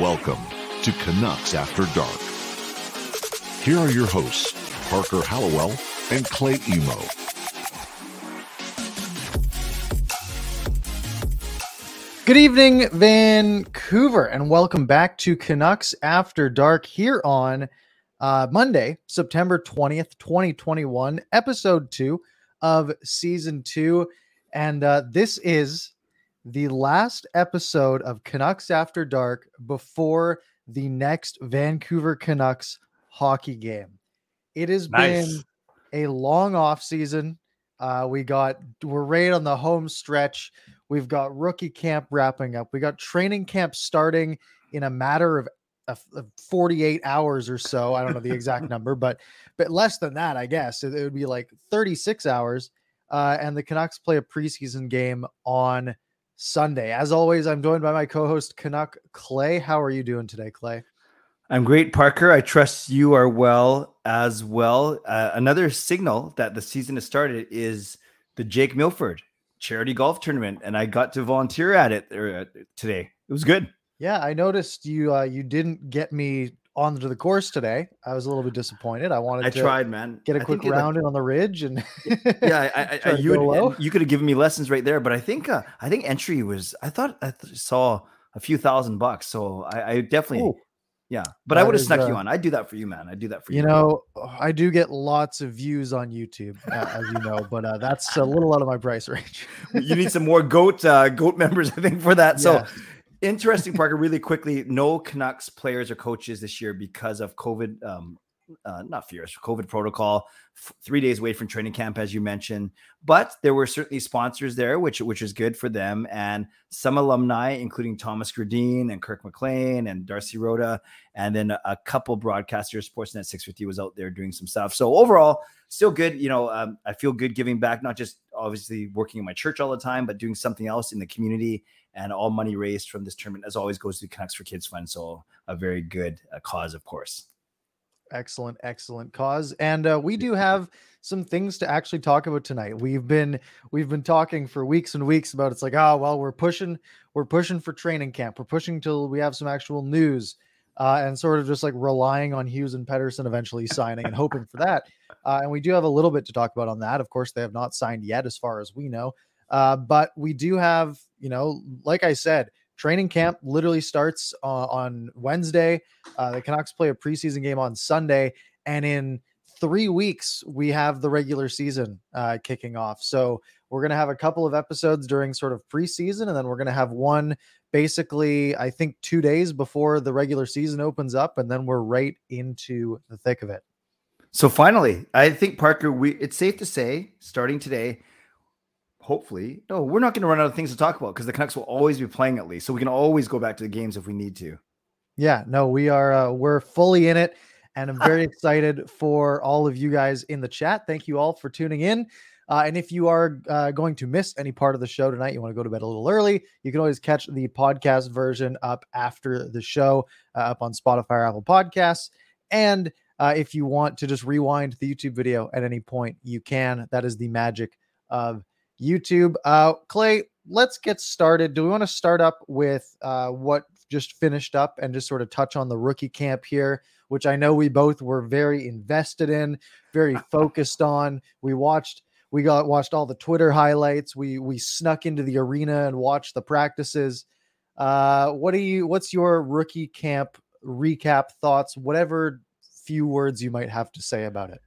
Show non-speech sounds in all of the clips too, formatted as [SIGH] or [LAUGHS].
Welcome to Canucks After Dark. Here are your hosts, Parker Hallowell and Clay Emo. Good evening, Vancouver, and welcome back to Canucks After Dark here on uh, Monday, September 20th, 2021, episode two of season two. And uh, this is the last episode of Canucks After Dark before the next Vancouver Canucks hockey game. It has Nice. been a long off season. Uh, we got we're right on the home stretch. We've got rookie camp wrapping up. We got training camp starting in a matter of, of, of 48 hours or so. I don't know the exact [LAUGHS] number, but but less than that, I guess. It, it would be like 36 hours. Uh, and the Canucks play a preseason game on Sunday. As always, I'm joined by my co-host Canuck Clay. How are you doing today, Clay? I'm great, Parker. I trust you are well as well. Uh, another signal that the season has started is the Jake Milford charity golf tournament, and I got to volunteer at it uh, today. It was good. Yeah, I noticed you uh, you didn't get me onto the course today. I was a little bit disappointed. I wanted I to tried, man. get a I quick round in on the ridge and yeah, I, I, I, [LAUGHS] you you could have given me lessons right there, but I think uh, I think entry was. I thought I th- saw a few thousand bucks, so I, I definitely Ooh, yeah. But I would have snuck you uh, on. I'd do that for you, man. I'd do that for you. you know, I do get lots of views on YouTube, uh, as you know, but uh, that's a little out of my price range. [LAUGHS] you need some more goat uh, goat members, I think, for that. So. Interesting, Parker. Really quickly, no Canucks players or coaches this year because of COVID. Um, uh, not fears, COVID protocol. F- three days away from training camp, as you mentioned, but there were certainly sponsors there, which which is good for them, and some alumni, including Thomas Gradin and Kirk McLean and Darcy Rota, and then a, a couple broadcasters. Sportsnet 650 was out there doing some stuff. So overall, still good. You know, um, I feel good giving back, not just obviously working in my church all the time, but doing something else in the community. And all money raised from this tournament, as always, goes to Canucks for Kids Fund. So a very good uh, cause, of course. Excellent, excellent cause. And uh, we do have some things to actually talk about tonight. We've been we've been talking for weeks and weeks about it's like, oh well, we're pushing, we're pushing for training camp. We're pushing till we have some actual news. Uh, and sort of just like relying on Hughes and Pettersson eventually signing and hoping for that. Uh, and we do have a little bit to talk about on that. Of course, they have not signed yet, as far as we know. Uh, but we do have, you know, like I said, training camp literally starts uh, on Wednesday. Uh, the Canucks play a preseason game on Sunday, and in three weeks we have the regular season uh, kicking off. So we're gonna have a couple of episodes during sort of preseason, and then we're gonna have one basically, I think, two days before the regular season opens up, and then we're right into the thick of it. So finally, I think Parker, we it's safe to say, starting today, hopefully, no, we're not going to run out of things to talk about because the Canucks will always be playing at least, so we can always go back to the games if we need to. Yeah, no, we are uh, we're fully in it, and I'm [LAUGHS] very excited for all of you guys in the chat. Thank you all for tuning in. Uh, and if you are uh, going to miss any part of the show tonight, you want to go to bed a little early, you can always catch the podcast version up after the show, uh, up on Spotify or Apple Podcasts. And uh, if you want to just rewind the YouTube video at any point, you can. That is the magic of YouTube. Uh, Clay, let's get started. Do we want to start up with uh, what just finished up and just sort of touch on the rookie camp here, which I know we both were very invested in, very [LAUGHS] focused on. We watched we got watched all the Twitter highlights. We we snuck into the arena and watched the practices. Uh, what do you? What's your rookie camp recap thoughts? Whatever few words you might have to say about it.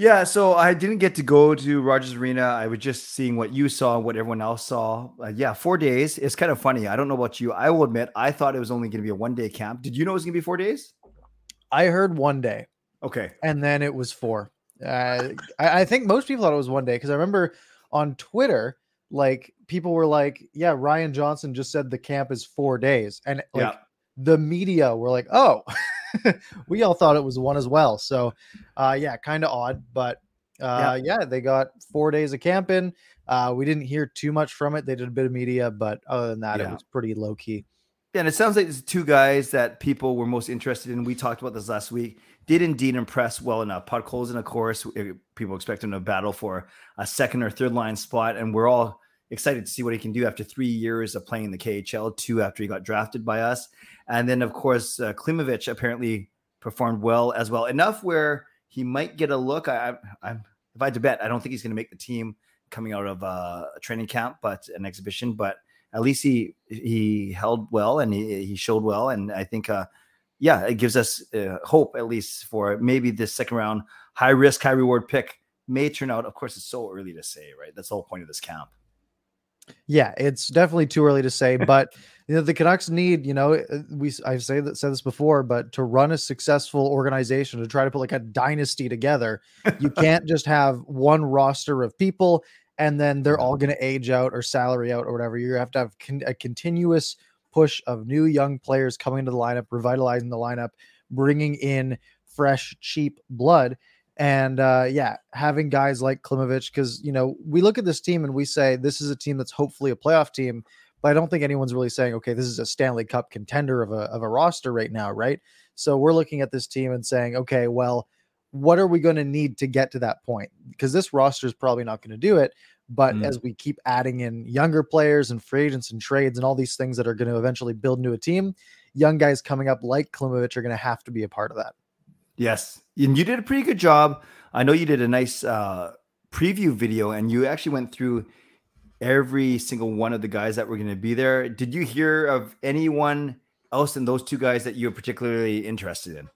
Yeah, so I didn't get to go to Rogers Arena. I was just seeing what you saw, what everyone else saw. Uh, yeah, four days. It's kind of funny. I don't know about you. I will admit, I thought it was only going to be a one day camp. Did you know it was going to be four days? I heard one day, Okay. and then it was four. Uh, I, I think most people thought it was one day because I remember on Twitter, like people were like, "Yeah, Ryan Johnson just said the camp is four days," and like Yeah. The media were like, "Oh, [LAUGHS] we all thought it was one as well." So, uh, yeah, kind of odd, but uh, yeah. they got four days of camping. Uh, we didn't hear too much from it. They did a bit of media, but other than that, it was pretty low key. Yeah, and it sounds like there's two guys that people were most interested in. We talked about this last week. Did indeed impress well enough. Podkolzin, of course, people expect him to battle for a second or third line spot, and we're all excited to see what he can do after three years of playing in the KHL, two after he got drafted by us. And then, of course, uh, Klimovich apparently performed well as well, enough where he might get a look. I, I, I'm, if I had to bet, I don't think he's going to make the team coming out of uh, a training camp, but an exhibition. But at least he he held well and he, he showed well, and I think, uh, yeah, it gives us uh, hope at least for maybe this second round high risk, high reward pick may turn out. Of course, it's so early to say, right? That's the whole point of this camp. Yeah, it's definitely too early to say, [LAUGHS] but you know the Canucks need, you know, uh, we I've said that said this before, but to run a successful organization to try to put like a dynasty together, you [LAUGHS] can't just have one roster of people and then they're all going to age out or salary out or whatever. You have to have con- a continuous push of new young players coming into the lineup, revitalizing the lineup, bringing in fresh, cheap blood. And uh, yeah, having guys like Klimovich, because you know we look at this team and we say this is a team that's hopefully a playoff team, but I don't think anyone's really saying, okay, this is a Stanley Cup contender of a of a roster right now, right? So we're looking at this team and saying, okay, well, what are we going to need to get to that point? Because this roster is probably not going to do it. But mm. as we keep adding in younger players and free agents and trades and all these things that are going to eventually build into a team, young guys coming up like Klimovich are going to have to be a part of that. Yes. And you did a pretty good job. I know you did a nice uh, preview video and you actually went through every single one of the guys that were going to be there. Did you hear of anyone else than those two guys that you're particularly interested in?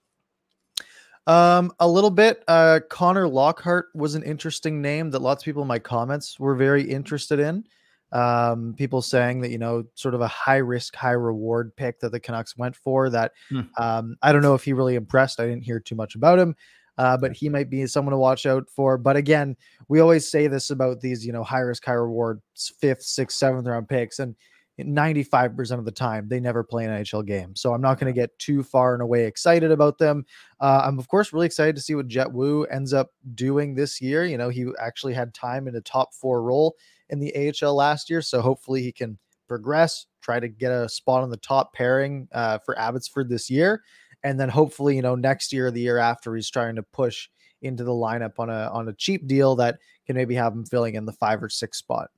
Um, a little bit. Uh, Connor Lockhart was an interesting name that lots of people in my comments were very interested in. Um, people saying that you know, sort of a high risk, high reward pick that the Canucks went for. That hmm. um, I don't know if he really impressed. I didn't hear too much about him, uh, but he might be someone to watch out for. But again, we always say this about these, you know, high risk, high reward, fifth, sixth, seventh round picks, and 95% of the time they never play an NHL game. So I'm not going to get too far and away excited about them. Uh, I'm of course really excited to see what Jett Woo ends up doing this year. You know, he actually had time in a top four role in the AHL last year. So hopefully he can progress, try to get a spot on the top pairing uh, for Abbotsford this year. And then hopefully, you know, next year the year after, he's trying to push into the lineup on a on a cheap deal that can maybe have him filling in the five or six spot.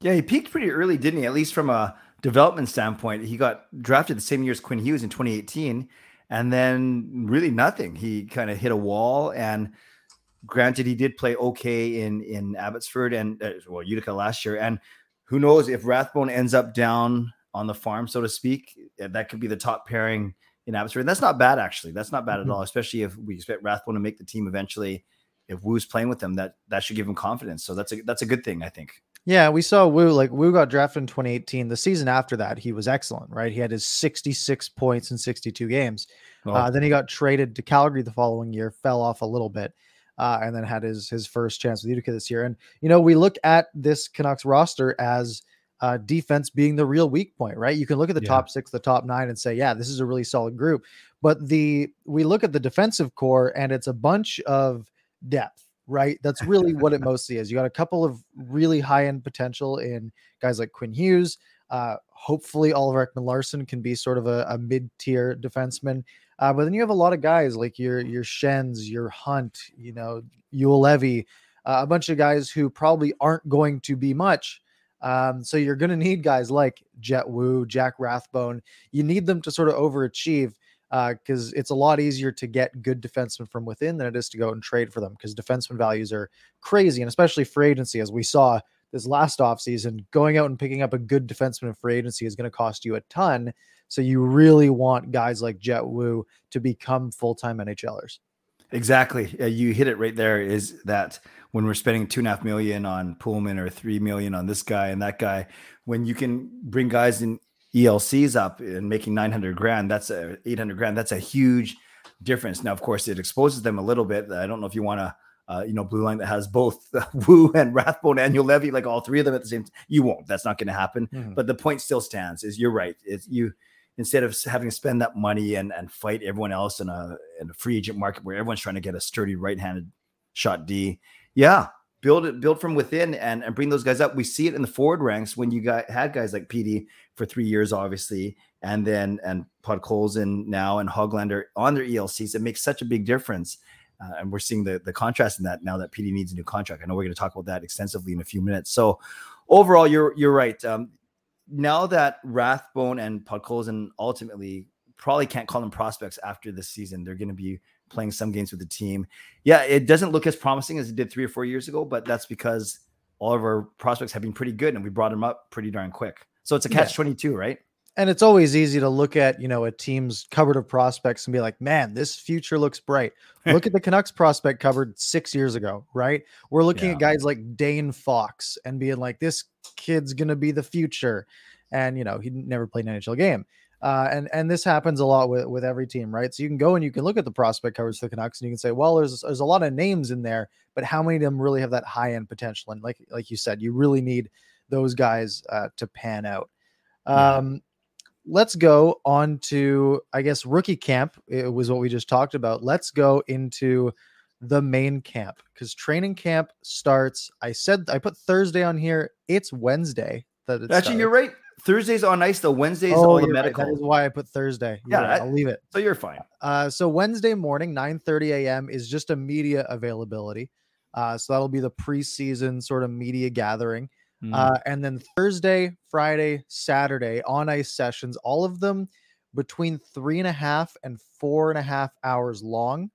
Yeah, he peaked pretty early, didn't he? At least from a development standpoint. He got drafted the same year as Quinn Hughes in 2018, and then really nothing. He kind of hit a wall and granted, he did play okay in in Abbotsford and uh, well Utica last year. And who knows if Rathbone ends up down on the farm, so to speak, that could be the top pairing in Abbotsford. And that's not bad, actually. That's not bad mm-hmm. at all, especially if we expect Rathbone to make the team eventually. If Woo's playing with them, that that should give him confidence. So that's a that's a good thing, I think. Yeah, we saw Woo like Woo got drafted in 2018. The season after that, he was excellent, right? He had his 66 points in 62 games. Oh. Uh, then he got traded to Calgary the following year, fell off a little bit uh, and then had his his first chance with Utica this year. And you know, we look at this Canucks roster as uh, defense being the real weak point, right? You can look at the yeah. top six, the top nine, and say, yeah, this is a really solid group. But the we look at the defensive core, and it's a bunch of depth, right? That's really what it [LAUGHS] mostly is. You got a couple of really high end potential in guys like Quinn Hughes. Uh, hopefully, Oliver Ekman-Larsson can be sort of a, a mid tier defenseman. Uh, but then you have a lot of guys like your your Schenns, your Hunt, you know, Juolevi, uh, a bunch of guys who probably aren't going to be much. Um, so you're going to need guys like Jett Woo, Jack Rathbone. You need them to sort of overachieve because uh, it's a lot easier to get good defensemen from within than it is to go and trade for them because defenseman values are crazy, and especially free agency, as we saw this last offseason, going out and picking up a good defenseman in free agency is going to cost you a ton. So you really want guys like Jett Woo to become full time NHLers. Exactly. Uh, you hit it right there. Is that when we're spending two and a half million on Poolman or three million on this guy and that guy, when you can bring guys in ELCs up and making 900 grand, that's a 800 grand. That's a huge difference. Now, of course, it exposes them a little bit. I don't know if you want to, uh, you know, blue line that has both [LAUGHS] Woo and Rathbone and Juolevi, like all three of them at the same time. You won't. That's not going to happen. Mm-hmm. But the point still stands. Is you're right. It's you instead of having to spend that money and, and fight everyone else in a in a free agent market where everyone's trying to get a sturdy right-handed shot D. Yeah, build it, build from within and, and bring those guys up. We see it in the forward ranks when you got had guys like PD for three years, obviously, and then and Pod Podkolzin now and Hoglander on their ELCs. It makes such a big difference. Uh, and we're seeing the the contrast in that now that PD needs a new contract. I know we're going to talk about that extensively in a few minutes. So overall, you're you're right. Um, now that Rathbone and Podkolzin ultimately probably can't call them prospects after this season, they're going to be playing some games with the team. Yeah, it doesn't look as promising as it did three or four years ago, but that's because all of our prospects have been pretty good and we brought them up pretty darn quick. So it's a catch yeah. 22, right? And it's always easy to look at you know a team's cupboard of prospects and be like man this future looks bright [LAUGHS] look at the canucks prospect cupboard six years ago right we're looking yeah. at guys like dane fox and being like this kid's gonna be the future and you know he never played an nhl game uh, and and this happens a lot with with every team, right? So you can go and you can look at the prospect covers for the Canucks, and you can say, well, there's there's a lot of names in there, but how many of them really have that high end potential? And like like you said, you really need those guys uh, to pan out. Um, let's go on to I guess rookie camp. It was what we just talked about. Let's go into the main camp because training camp starts. I said I put Thursday on here. It's Wednesday that it actually starts. you're right. Thursday's on ice. The Wednesdays oh, all the medical. Right. That is why I put Thursday. You're yeah, right. I'll leave it. So you're fine. Uh, so Wednesday morning, 9 30 a.m. is just a media availability. Uh, so that'll be the preseason sort of media gathering. Mm. Uh, and then Thursday, Friday, Saturday on ice sessions, all of them between three and a half and four and a half hours long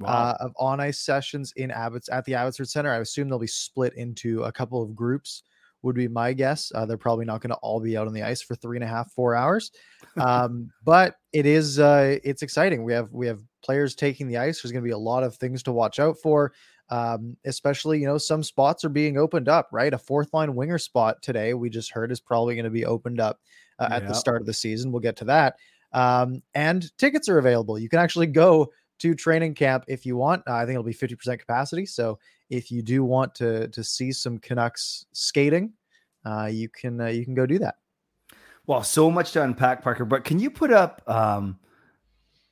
wow. uh, of on ice sessions in Abbots at the Abbotsford Center. I assume they'll be split into a couple of groups. Would be my guess. Uh, they're probably not going to all be out on the ice for three and a half, four hours, [LAUGHS] um, but it is uh, it's exciting. We have we have players taking the ice. There's going to be a lot of things to watch out for um, especially you know some spots are being opened up right? A fourth line winger spot today we just heard is probably going to be opened up uh, at the start of the season. We'll get to that. Um, and tickets are available. You can actually go to training camp if you want. Uh, i think it'll be 50% capacity. So if you do want to to see some canucks skating uh, you can uh, you can go do that. Well so much to unpack parker. But can you put up um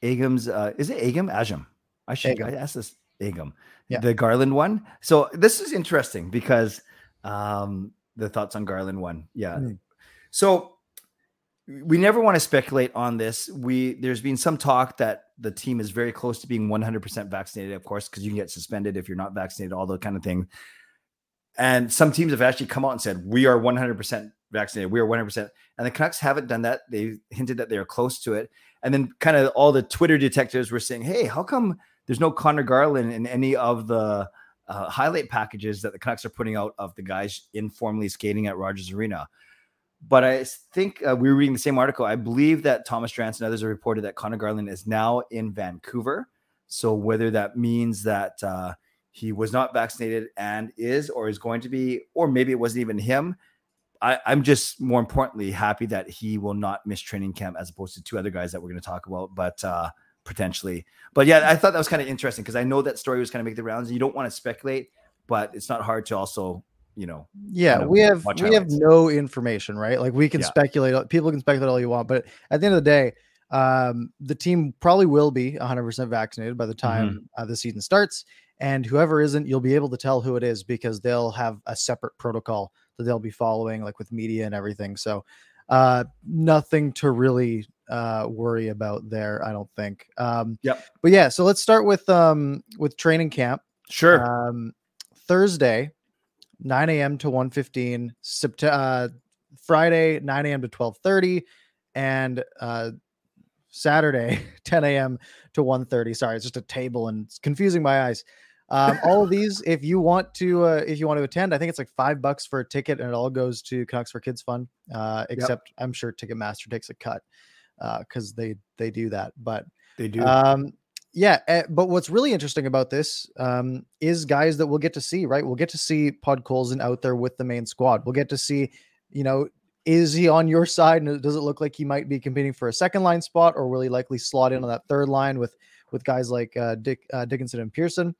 Agam's uh is it Agam? Ajam. I should Agam. I asked this Agam yeah. the Garland one. So this is interesting because um, the thoughts on Garland one. Yeah. Mm. So we never want to speculate on this. We there's been some talk that the team is very close to being 100% vaccinated, of course, because you can get suspended if you're not vaccinated, all the kind of thing. And some teams have actually come out and said we are 100% vaccinated. We are 100%. And the Canucks haven't done that. They hinted that they are close to it. And then kind of all the Twitter detectives were saying, "Hey, how come there's no Conor Garland in any of the uh, highlight packages that the Canucks are putting out of the guys informally skating at Rogers Arena. But I think uh, we were reading the same article. I believe that Thomas Drance and others have reported that Conor Garland is now in Vancouver. So whether that means that uh, he was not vaccinated and is or is going to be, or maybe it wasn't even him. I, am just more importantly happy that he will not miss training camp as opposed to two other guys that we're going to talk about. But uh, potentially. But yeah, I thought that was kind of interesting because I know that story was kind of make the rounds. and You don't want to speculate, but it's not hard to also, you know. Yeah, kind of we have we highlights. have no information, right? Like we can yeah. speculate. People can speculate all you want, but at the end of the day, um, the team probably will be 100% vaccinated by the time mm-hmm. uh, the season starts. And whoever isn't, you'll be able to tell who it is because they'll have a separate protocol that they'll be following, like with media and everything. So, uh, nothing to really uh, worry about there. I don't think. Um, yep. But yeah, so let's start with um, with training camp. Sure. Um, Thursday, 9 a.m. to 1:15. September, uh, Friday, 9 a.m. to 12:30, and uh, Saturday, [LAUGHS] 10 a.m. to 1:30. Sorry, it's just a table and it's confusing my eyes. Um, all of these, [LAUGHS] if you want to, uh, if you want to attend, I think it's like five bucks for a ticket, and it all goes to Canucks for Kids Fund. Uh, except yep. I'm sure Ticketmaster takes a cut because uh, they they do that. But they do. Um, yeah, uh, but what's really interesting about this um, is guys that we'll get to see. Right, we'll get to see Podkolzin out there with the main squad. We'll get to see, you know, is he on your [LAUGHS] side? And does it look like he might be competing for a second line spot, or will he likely slot in on that third line with with guys like uh, Dick uh, Dickinson and Pearson?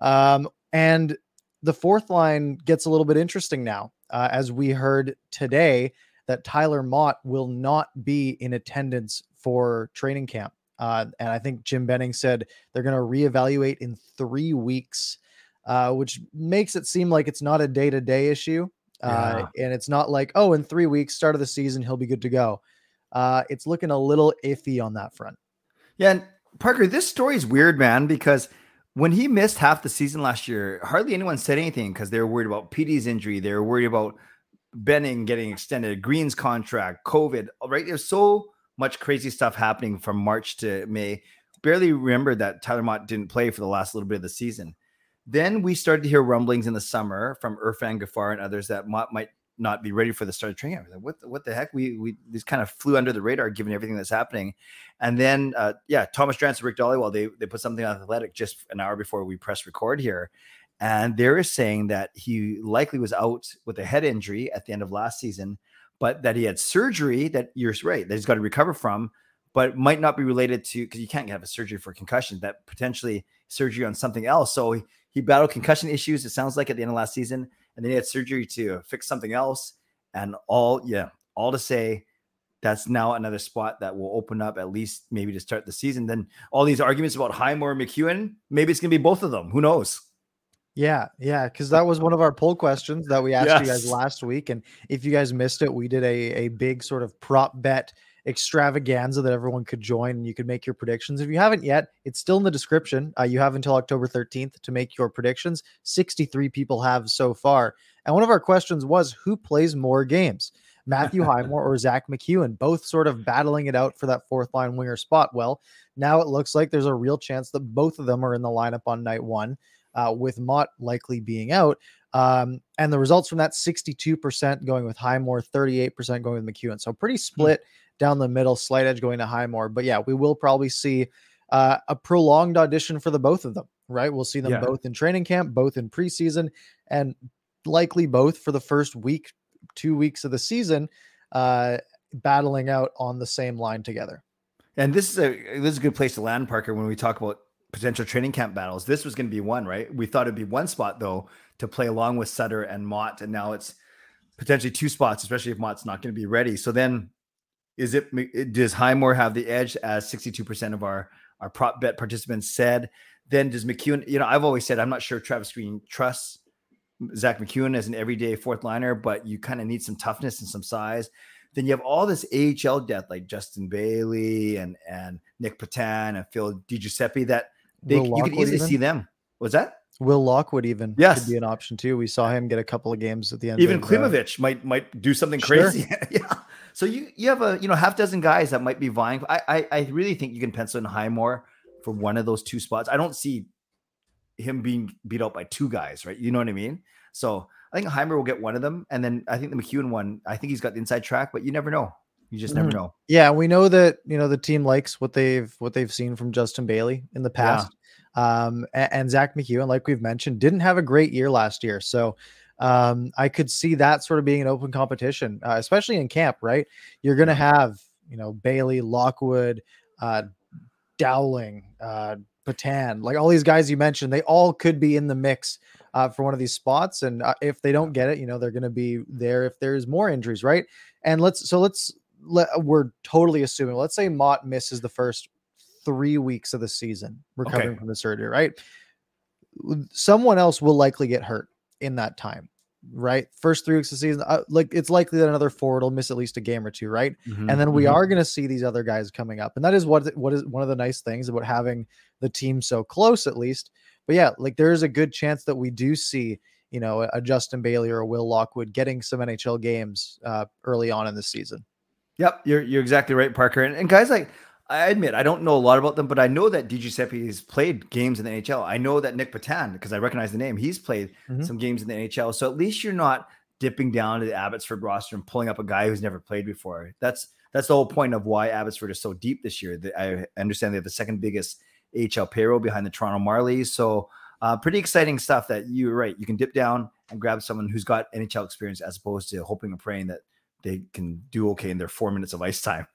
Um, and the fourth line gets a little bit interesting now, uh, as we heard today that Tyler Motte will not be in attendance for training camp. Uh, and I think Jim Benning said they're going to reevaluate in three weeks, uh, which makes it seem like it's not a day to day issue. Uh, yeah. And it's not like, oh, in three weeks, start of the season, he'll be good to go. Uh, it's looking a little iffy on that front. Yeah. And Parker, this story is weird, man, because when he missed half the season last year, hardly anyone said anything because they were worried about PD's injury. They were worried about Benning getting extended, Green's contract, COVID, right? There's so much crazy stuff happening from March to May. Barely remember that Tyler Motte didn't play for the last little bit of the season. Then we started to hear rumblings in the summer from Irfaan Gaffar and others that Motte might not be ready for the start of training. Like, what what the heck? We we these kind of flew under the radar given everything that's happening. And then uh, yeah, Thomas Drance and Rick Dhaliwal, they they put something on Athletic just an hour before we press record here. And they're saying that he likely was out with a head injury at the end of last season, but that he had surgery that you're right, that he's got to recover from, but might not be related to because you can't have a surgery for concussion, that potentially surgery on something else. So he, he battled concussion issues, it sounds like at the end of last season and then he had surgery to fix something else. And all, yeah, all to say that's now another spot that will open up at least maybe to start the season. Then all these arguments about Highmore and MacEwen, maybe it's gonna be both of them. Who knows? Yeah, yeah, because that was one of our poll questions that we asked yes. you guys last week. And if you guys missed it, we did a, a big sort of prop bet extravaganza that everyone could join and you could make your predictions. If you haven't yet, it's still in the description. Uh, you have until October 13th to make your predictions. 63 people have so far. And one of our questions was who plays more games? Matthew [LAUGHS] Highmore or Zack MacEwen, both sort of battling it out for that fourth line winger spot. Well, now it looks like there's a real chance that both of them are in the lineup on night one, uh, with Motte likely being out. Um, and the results from that 62% going with Highmore, 38% going with MacEwen. So pretty hmm. split down the middle, slight edge going to Highmore. But yeah, we will probably see uh, a prolonged audition for the both of them, right? We'll see them yeah. both in training camp, both in preseason, and likely both for the first week, two weeks of the season, uh, battling out on the same line together. And this is a this is a good place to land, Parker, when we talk about potential training camp battles. This was going to be one, right? We thought it'd be one spot though to play along with Sutter and Motte, and now it's potentially two spots, especially if Motte's not going to be ready. So then is it does Highmore have the edge as 62% of our our prop bet participants said? Then does McEwen? you know, I've always said I'm not sure Travis Green trusts Zack MacEwen as an everyday fourth liner, but you kind of need some toughness and some size. Then you have all this AHL depth like Justin Bailey and and Nick Petan and Phil DiGiuseppe that they, you could easily even? see them. Was that? Will Lockwood even yes. could be an option too. We saw him get a couple of games at the end. Even of, Klimovich uh, might might do something crazy. Sure. [LAUGHS] yeah. So you you have a you know half dozen guys that might be vying. I, I I really think you can pencil in Highmore for one of those two spots. I don't see him being beat out by two guys, right? You know what I mean? So I think Highmore will get one of them, and then I think the MacEwen one. I think he's got the inside track, but you never know. You just never mm-hmm. know. Yeah, we know that you know the team likes what they've what they've seen from Justin Bailey in the past. Yeah. Um, and, and Zack MacEwen, like we've mentioned, didn't have a great year last year. So um, I could see that sort of being an open competition, uh, especially in camp, right? You're going to have, you know, Bailey, Lockwood, uh, Dowling, uh, Petan, like all these guys you mentioned, they all could be in the mix uh, for one of these spots. And uh, if they don't get it, you know, they're going to be there if there's more injuries, right? And let's, so let's, we're totally assuming, let's say Motte misses the first three weeks of the season recovering okay. from the surgery, right? Someone else will likely get hurt in that time, right? First three weeks of the season, uh, like it's likely that another forward will miss at least a game or two, right? Mm-hmm, and then we mm-hmm. are going to see these other guys coming up, and that is what what is one of the nice things about having the team so close, at least. But yeah, like there is a good chance that we do see, you know, a Justin Bailey or a Will Lockwood getting some NHL games uh, early on in the season. Yep, you're you're exactly right, Parker. And, and guys like I admit I don't know a lot about them, but I know that DiGiuseppe has played games in the NHL. I know that Nick Petan because I recognize the name, he's played mm-hmm. some games in the NHL. So at least you're not dipping down to the Abbotsford roster and pulling up a guy who's never played before. That's that's the whole point of why Abbotsford is so deep this year. I understand they have the second biggest AHL payroll behind the Toronto Marlies. So uh, pretty exciting stuff that you're right. You can dip down and grab someone who's got NHL experience as opposed to hoping and praying that they can do okay in their four minutes of ice time.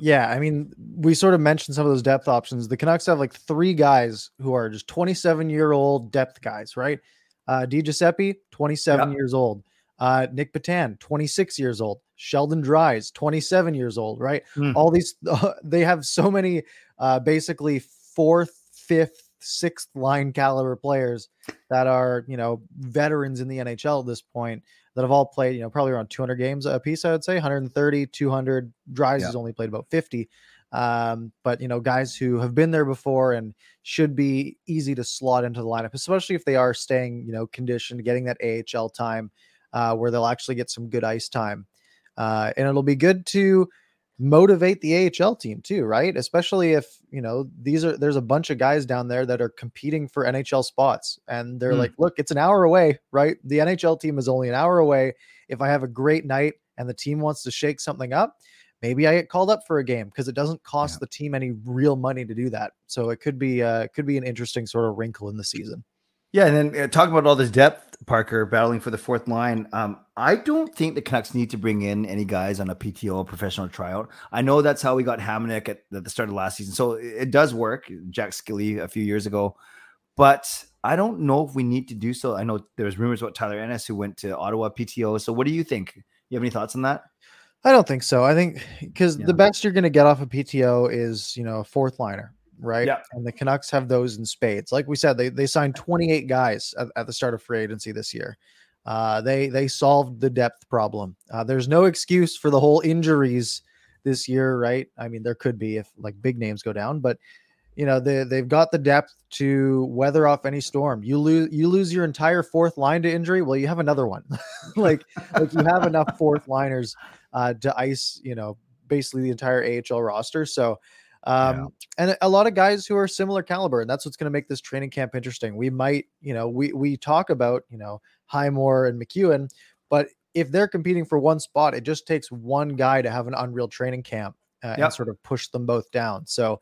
Yeah, I mean, we sort of mentioned some of those depth options. The Canucks have like three guys who are just 27 year old depth guys, right? Uh, DiGiuseppe, 27 yep. years old. Uh, Nick Petan, 26 years old. Sheldon Dries, 27 years old, right? Mm. All these, uh, [LAUGHS] they have so many uh, basically fourth, fifth, sixth line caliber players that are, you know, veterans in the NHL at this point that have all played, you know, probably around 200 games a piece, I would say 130, 200. Dries yeah. has only played about 50. Um, but, you know, guys who have been there before and should be easy to slot into the lineup, especially if they are staying, you know, conditioned, getting that AHL time. uh, where they'll actually get some good ice time. Uh, and it'll be good to motivate the AHL team too, right? Especially if, you know, these are there's a bunch of guys down there that are competing for NHL spots and they're Mm. like, look, it's an hour away, right? The NHL team is only an hour away. If I have a great night and the team wants to shake something up, maybe I get called up for a game because it doesn't cost Yeah. the team any real money to do that. So it could be uh could be an interesting sort of wrinkle in the season. Yeah, and then uh, talking about all this depth, Parker battling for the fourth line. Um, I don't think the Canucks need to bring in any guys on a PTO, professional tryout. I know that's how we got Hamonic at, at the start of last season, so it, it does work. Jack Skille a few years ago, but I don't know if we need to do so. I know there's rumors about Tyler Ennis who went to Ottawa PTO. So what do you think? You have any thoughts on that? I don't think so. I think because Yeah. the best you're going to get off a PTO is, you know, a fourth liner, right? Yeah. And the Canucks have those in spades. Like we said, they they signed 28 guys at, at the start of free agency this year. Uh, they they solved the depth problem. Uh, there's no excuse for the whole injuries this year, right? I mean, there could be if like big names go down, but you know they they've got the depth to weather off any storm. You lose you lose your entire fourth line to injury. Well, you have another one. [LAUGHS] like like you have enough fourth liners uh, to ice, you know, basically the entire AHL roster. So, um, and a lot of guys who are similar caliber, and that's what's going to make this training camp interesting. We might, you know, we we talk about, you know, Highmore and MacEwen, but if they're competing for one spot, it just takes one guy to have an unreal training camp uh, Yep. and sort of push them both down. So,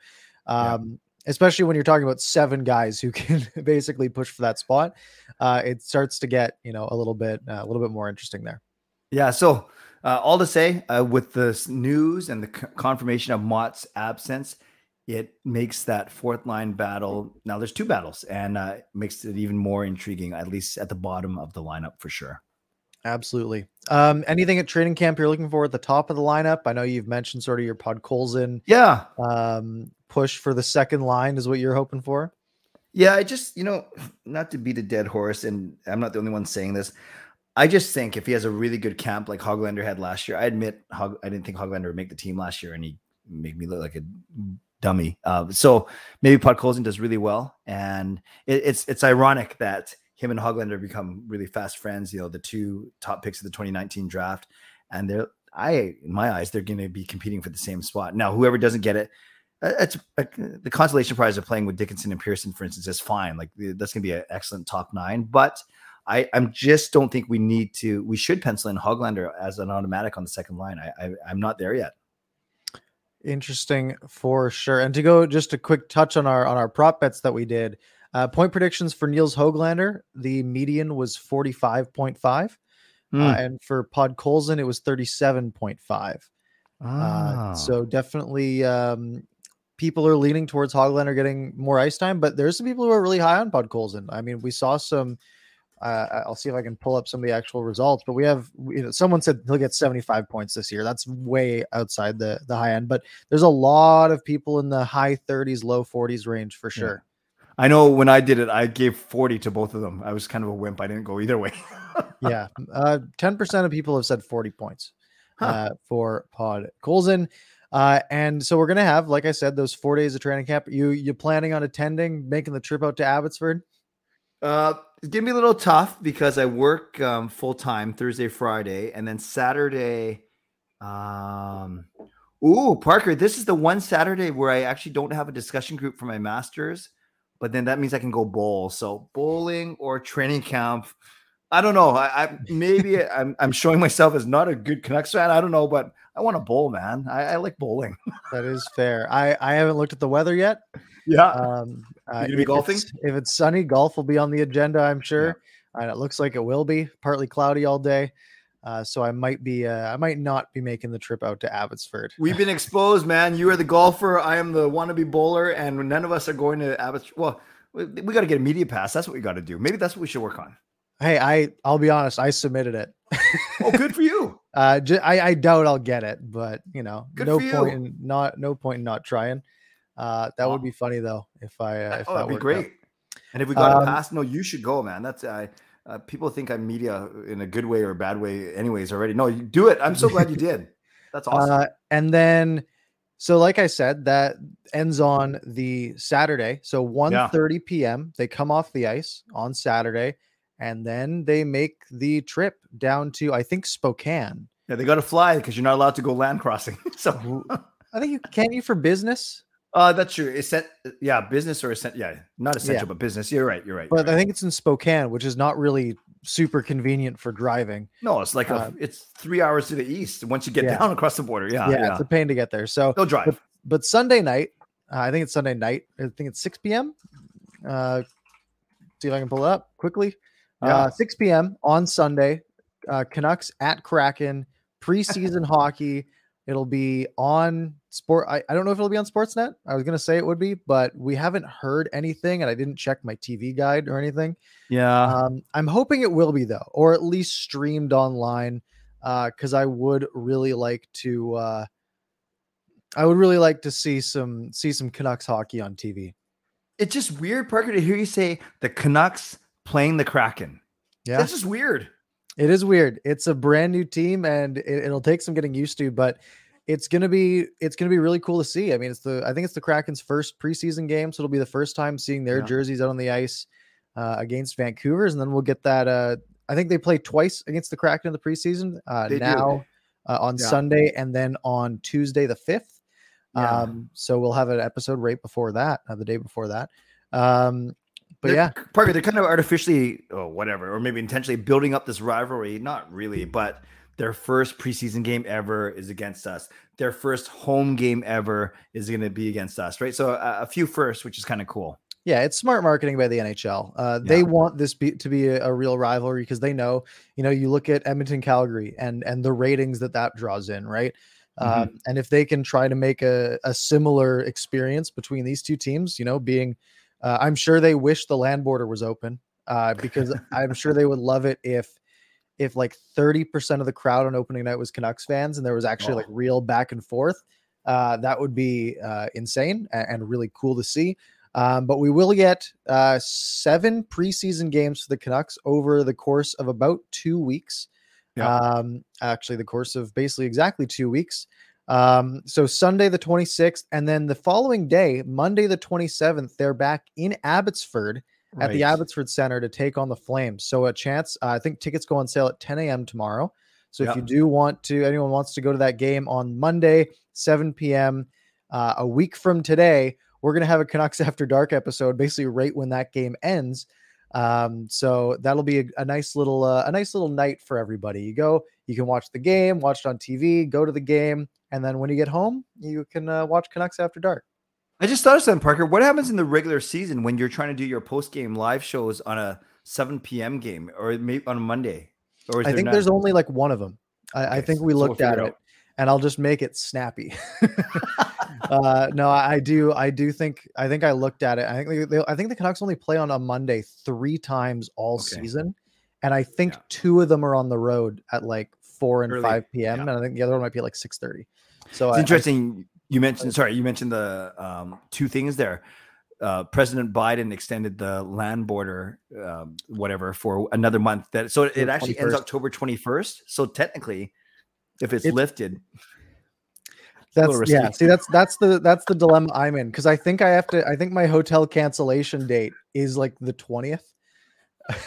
Yeah. um, especially when you're talking about seven guys who [LAUGHS] can basically push for that spot, uh, it starts to get you know a little bit uh, a little bit more interesting there. Yeah. So uh, all to say, uh, with this news and the c- confirmation of Motte's absence, it makes that fourth line battle. Now there's two battles, and uh, makes it even more intriguing, at least at the bottom of the lineup for sure. Absolutely. Um, anything at training camp you're looking for at the top of the lineup? I know you've mentioned sort of your Podkolzin Yeah. um, push for the second line is what you're hoping for. Yeah, I just, you know, not to beat a dead horse, and I'm not the only one saying this. I just think if he has a really good camp like Hoglander had last year, I admit Hog, I didn't think Hoglander would make the team last year, and he made me look like a dummy. Uh, so maybe Podkolzin does really well, and it, it's it's ironic that him and Hoglander become really fast friends. You know, the two top picks of the 2019 draft, and they're I in my eyes they're going to be competing for the same spot. Now, whoever doesn't get it, uh, it's uh, the consolation prize of playing with Dickinson and Pearson, for instance, is fine. Like that's going to be an excellent top nine, but. I, I'm just don't think we need to. We should pencil in Hoglander as an automatic on the second line. I, I I'm not there yet. Interesting for sure. And to go just a quick touch on our on our prop bets that we did. Uh, point predictions for Nils Hoglander, the median was 45.5. Hmm. Uh, and for Podkolzin, it was 37.5. Uh, Ah. so definitely um, people are leaning towards Hoglander getting more ice time, but there's some people who are really high on Podkolzin. I mean, we saw some. Uh, I'll see if I can pull up some of the actual results, but we have, you know, someone said he'll get 75 points this year. That's way outside the the high end, but there's a lot of people in the high 30s, low 40s range for Yeah. sure. I know when I did it, I gave 40 to both of them. I was kind of a wimp. I didn't go either way. [LAUGHS] Yeah, uh, 10% of people have said 40 points Huh. uh, for Pod Colson. Uh, and so we're gonna have, like I said, those four days of training camp. You you planning on attending, making the trip out to Abbotsford? Uh, it's gonna be a little tough because I work um, full time Thursday, Friday, and then Saturday. Um, ooh, Parker, this is the one Saturday where I actually don't have a discussion group for my masters, but then that means I can go bowl. So bowling or training camp. I don't know. I, I maybe [LAUGHS] I'm I'm showing myself as not a good Canucks fan. I don't know, but I want to bowl, man. I, I like bowling. That is fair. I I haven't looked at the weather yet. Yeah. Um, uh, gonna be if golfing? it's- If it's sunny, golf will be on the agenda, I'm sure. And it looks like it will be partly cloudy all day. Uh, so I might be, uh, I might not be making the trip out to Abbotsford. We've been exposed, man. You are the golfer. I am the wannabe bowler, and none of us are going to Abbotsford. Well, we, we got to get a media pass. That's what we got to do. Maybe that's what we should work on. Hey, I, I'll be honest, I submitted it. Oh, good for you. [LAUGHS] Uh, j- I, I doubt I'll get it, but you know, Good no point in not, no point in not trying. Uh, that Aw. would be funny though if I, uh, if oh, that that'd be worked out. great. And if we got Um, a pass, no, you should go, man. That's uh, uh, people think I'm media in a good way or a bad way, anyways. Already, no, you do it. I'm so glad you did. [LAUGHS] That's awesome. Uh, and then, so like I said, that ends on the Saturday. So 1 p.m. They come off the ice on Saturday. and then they make the trip down to I think Spokane. Yeah, they got to fly because you're not allowed to go land crossing. [LAUGHS] so I think you can you for business. Uh, that's true. It's yeah, business or essential. Yeah, not essential, yeah. but business. You're right. You're right. But you're I think it's in Spokane, which is not really super convenient for driving. No, it's like uh, a, it's three hours to the east once you get yeah. down [LAUGHS] across the border. Yeah, yeah, yeah, it's a pain to get there. So they'll drive. But, but Sunday night, uh, I think it's Sunday night. I think it's 6 p.m. Uh, see if I can pull it up quickly. Yeah. Uh, 6 p.m. on Sunday. Uh, Canucks at Kraken preseason [LAUGHS] hockey. It'll be on sport. I, I don't know if it'll be on Sportsnet. I was gonna say it would be, but we haven't heard anything, and I didn't check my TV guide or anything. Yeah. Um, I'm hoping it will be though, or at least streamed online. Uh, because I would really like to uh I would really like to see some see some Canucks hockey on TV. It's just weird, Parker, to hear you say the Canucks playing the Kraken. Yeah, that's just weird. It is weird. It's a brand new team, and it, will take some getting used to, but it's gonna be it's gonna be really cool to see. I mean, it's the I think it's the Kraken's first preseason game, so it'll be the first time seeing their yeah. jerseys out on the ice uh, against Vancouver's, and then we'll get that. Uh, I think they play twice against the Kraken in the preseason. Uh, now uh, on yeah. Sunday, and then on Tuesday the fifth. Yeah. Um, so we'll have an episode right before that, uh, the day before that. Um, but they're, yeah, Parker, they're kind of artificially, or whatever, or maybe intentionally building up this rivalry. Not really, but their first preseason game ever is against us. Their first home game ever is going to be against us, right? So uh, a few firsts, which is kind of cool. Yeah, it's smart marketing by the NHL. Uh, yeah. They want this be, to be a, a, real rivalry because they know, you know, you look at Edmonton, Calgary, and and the ratings that that draws in, right? Mm-hmm. Um, and if they can try to make a, a similar experience between these two teams, you know, being, uh, I'm sure they wish the land border was open uh, because I'm sure they would love it if, if like 30% of the crowd on opening night was Canucks fans and there was actually oh. like real back and forth. Uh, that would be uh, insane and, and, really cool to see. Um, but we will get uh, seven preseason games for the Canucks over the course of about two weeks yeah. um, actually the course of basically exactly two weeks. Um, so Sunday the 26th, and then the following day, Monday the 27th, they're back in Abbotsford right. at the Abbotsford Center to take on the Flames. So a chance, uh, I think tickets go on sale at 10 a.m. tomorrow. So if you do want to, anyone wants to go to that game on Monday, 7 p.m. Uh, a week from today, we're gonna have a Canucks [LAUGHS] After Dark episode, basically right when that game ends. Um, so that'll be a, a nice little uh, a nice little night for everybody. You go, you can watch the game, watch it on TV, go to the game, and then when you get home, you can uh, watch Canucks after dark. I just thought of something, Parker. What happens in the regular season when you're trying to do your post game live shows on a 7 p.m. game or maybe on a Monday? Or I think there's only like one of them. I, okay, I think we so looked we'll at it, and I'll just make it snappy. [LAUGHS] uh, no, I do. I do think. I think I looked at it. I think they, I think the Canucks only play on a Monday three times all okay. season, and I think yeah. two of them are on the road at like four and Early. five p.m. Yeah. And I think the other one might be like six thirty. So it's I, interesting. I, you mentioned. Sorry, you mentioned the um, two things there. Uh, President Biden extended the land border, um, whatever, for another month. That so it actually 21st. ends October twenty first. So technically, if it's, it's lifted, that's yeah. See, that's that's the that's the dilemma I'm in because I think I have to. I think my hotel cancellation date is like the twentieth.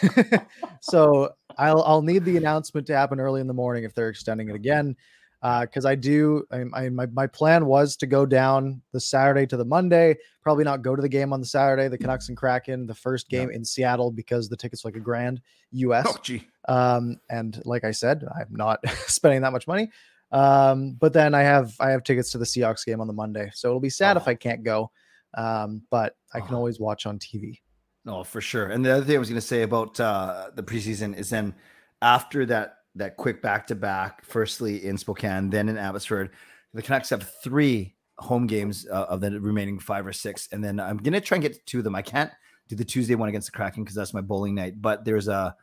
[LAUGHS] so I'll I'll need the announcement to happen early in the morning if they're extending it again. Because uh, I do, I, I, my my plan was to go down the Saturday to the Monday. Probably not go to the game on the Saturday. The Canucks and Kraken, the first game in Seattle because the tickets like a grand US. Oh, gee. Um, and like I said, I'm not [LAUGHS] spending that much money. Um, but then I have I have tickets to the Seahawks game on the Monday, so it'll be sad oh. if I can't go. Um, but I can oh. always watch on TV. No, for sure. And the other thing I was going to say about uh, the preseason is then after that that quick back to back, firstly in Spokane, then in Abbotsford, the Canucks have three home games uh, of the remaining five or six, and then I'm going to try and get to two of them. I can't do the Tuesday one against the Kraken because that's my bowling night, but there's a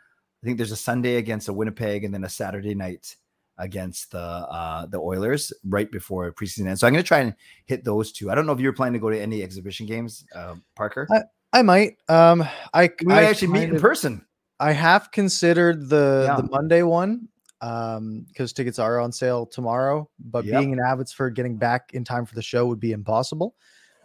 I think there's a Sunday against a Winnipeg, and then a Saturday night against the uh, the Oilers right before preseason ends. So I'm going to try and hit those two. I don't know if you're planning to go to any exhibition games, uh, Parker. I, I might. Um, I we might I actually meet in person. I have considered the yeah. the Monday one um because tickets are on sale tomorrow but yep. being in abbotsford getting back in time for the show would be impossible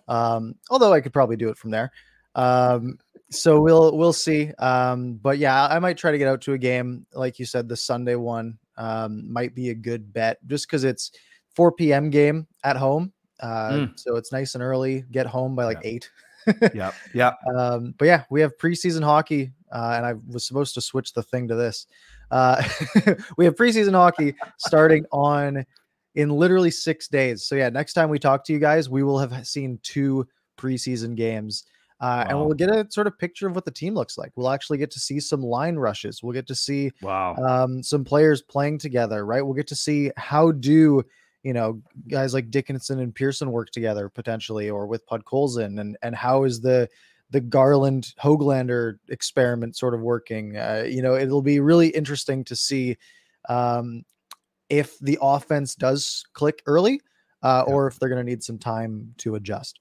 um although i could probably do it from there um so we'll we'll see. Um, but yeah, I might try to get out to a game, like you said, the Sunday one um, might be a good bet, just because it's 4 p.m. game at home. Uh, Mm. so it's nice and early. Get home by like eight. [LAUGHS] yeah, yeah. Um, but yeah, we have preseason hockey, uh, and I was supposed to switch the thing to this. Uh, [LAUGHS] we have preseason hockey starting on in literally six days. So yeah, next time we talk to you guys, we will have seen two preseason games. Uh, and we'll get a sort of picture of what the team looks like. We'll actually get to see some line rushes. We'll get to see Wow. um, some players playing together, right? We'll get to see how do you know guys like Dickinson and Pearson work together potentially, or with Podkolzin, and and how is the the Garland Hoglander experiment sort of working? Uh, you know, it'll be really interesting to see um, if the offense does click early, uh, Yeah. or if they're going to need some time to adjust.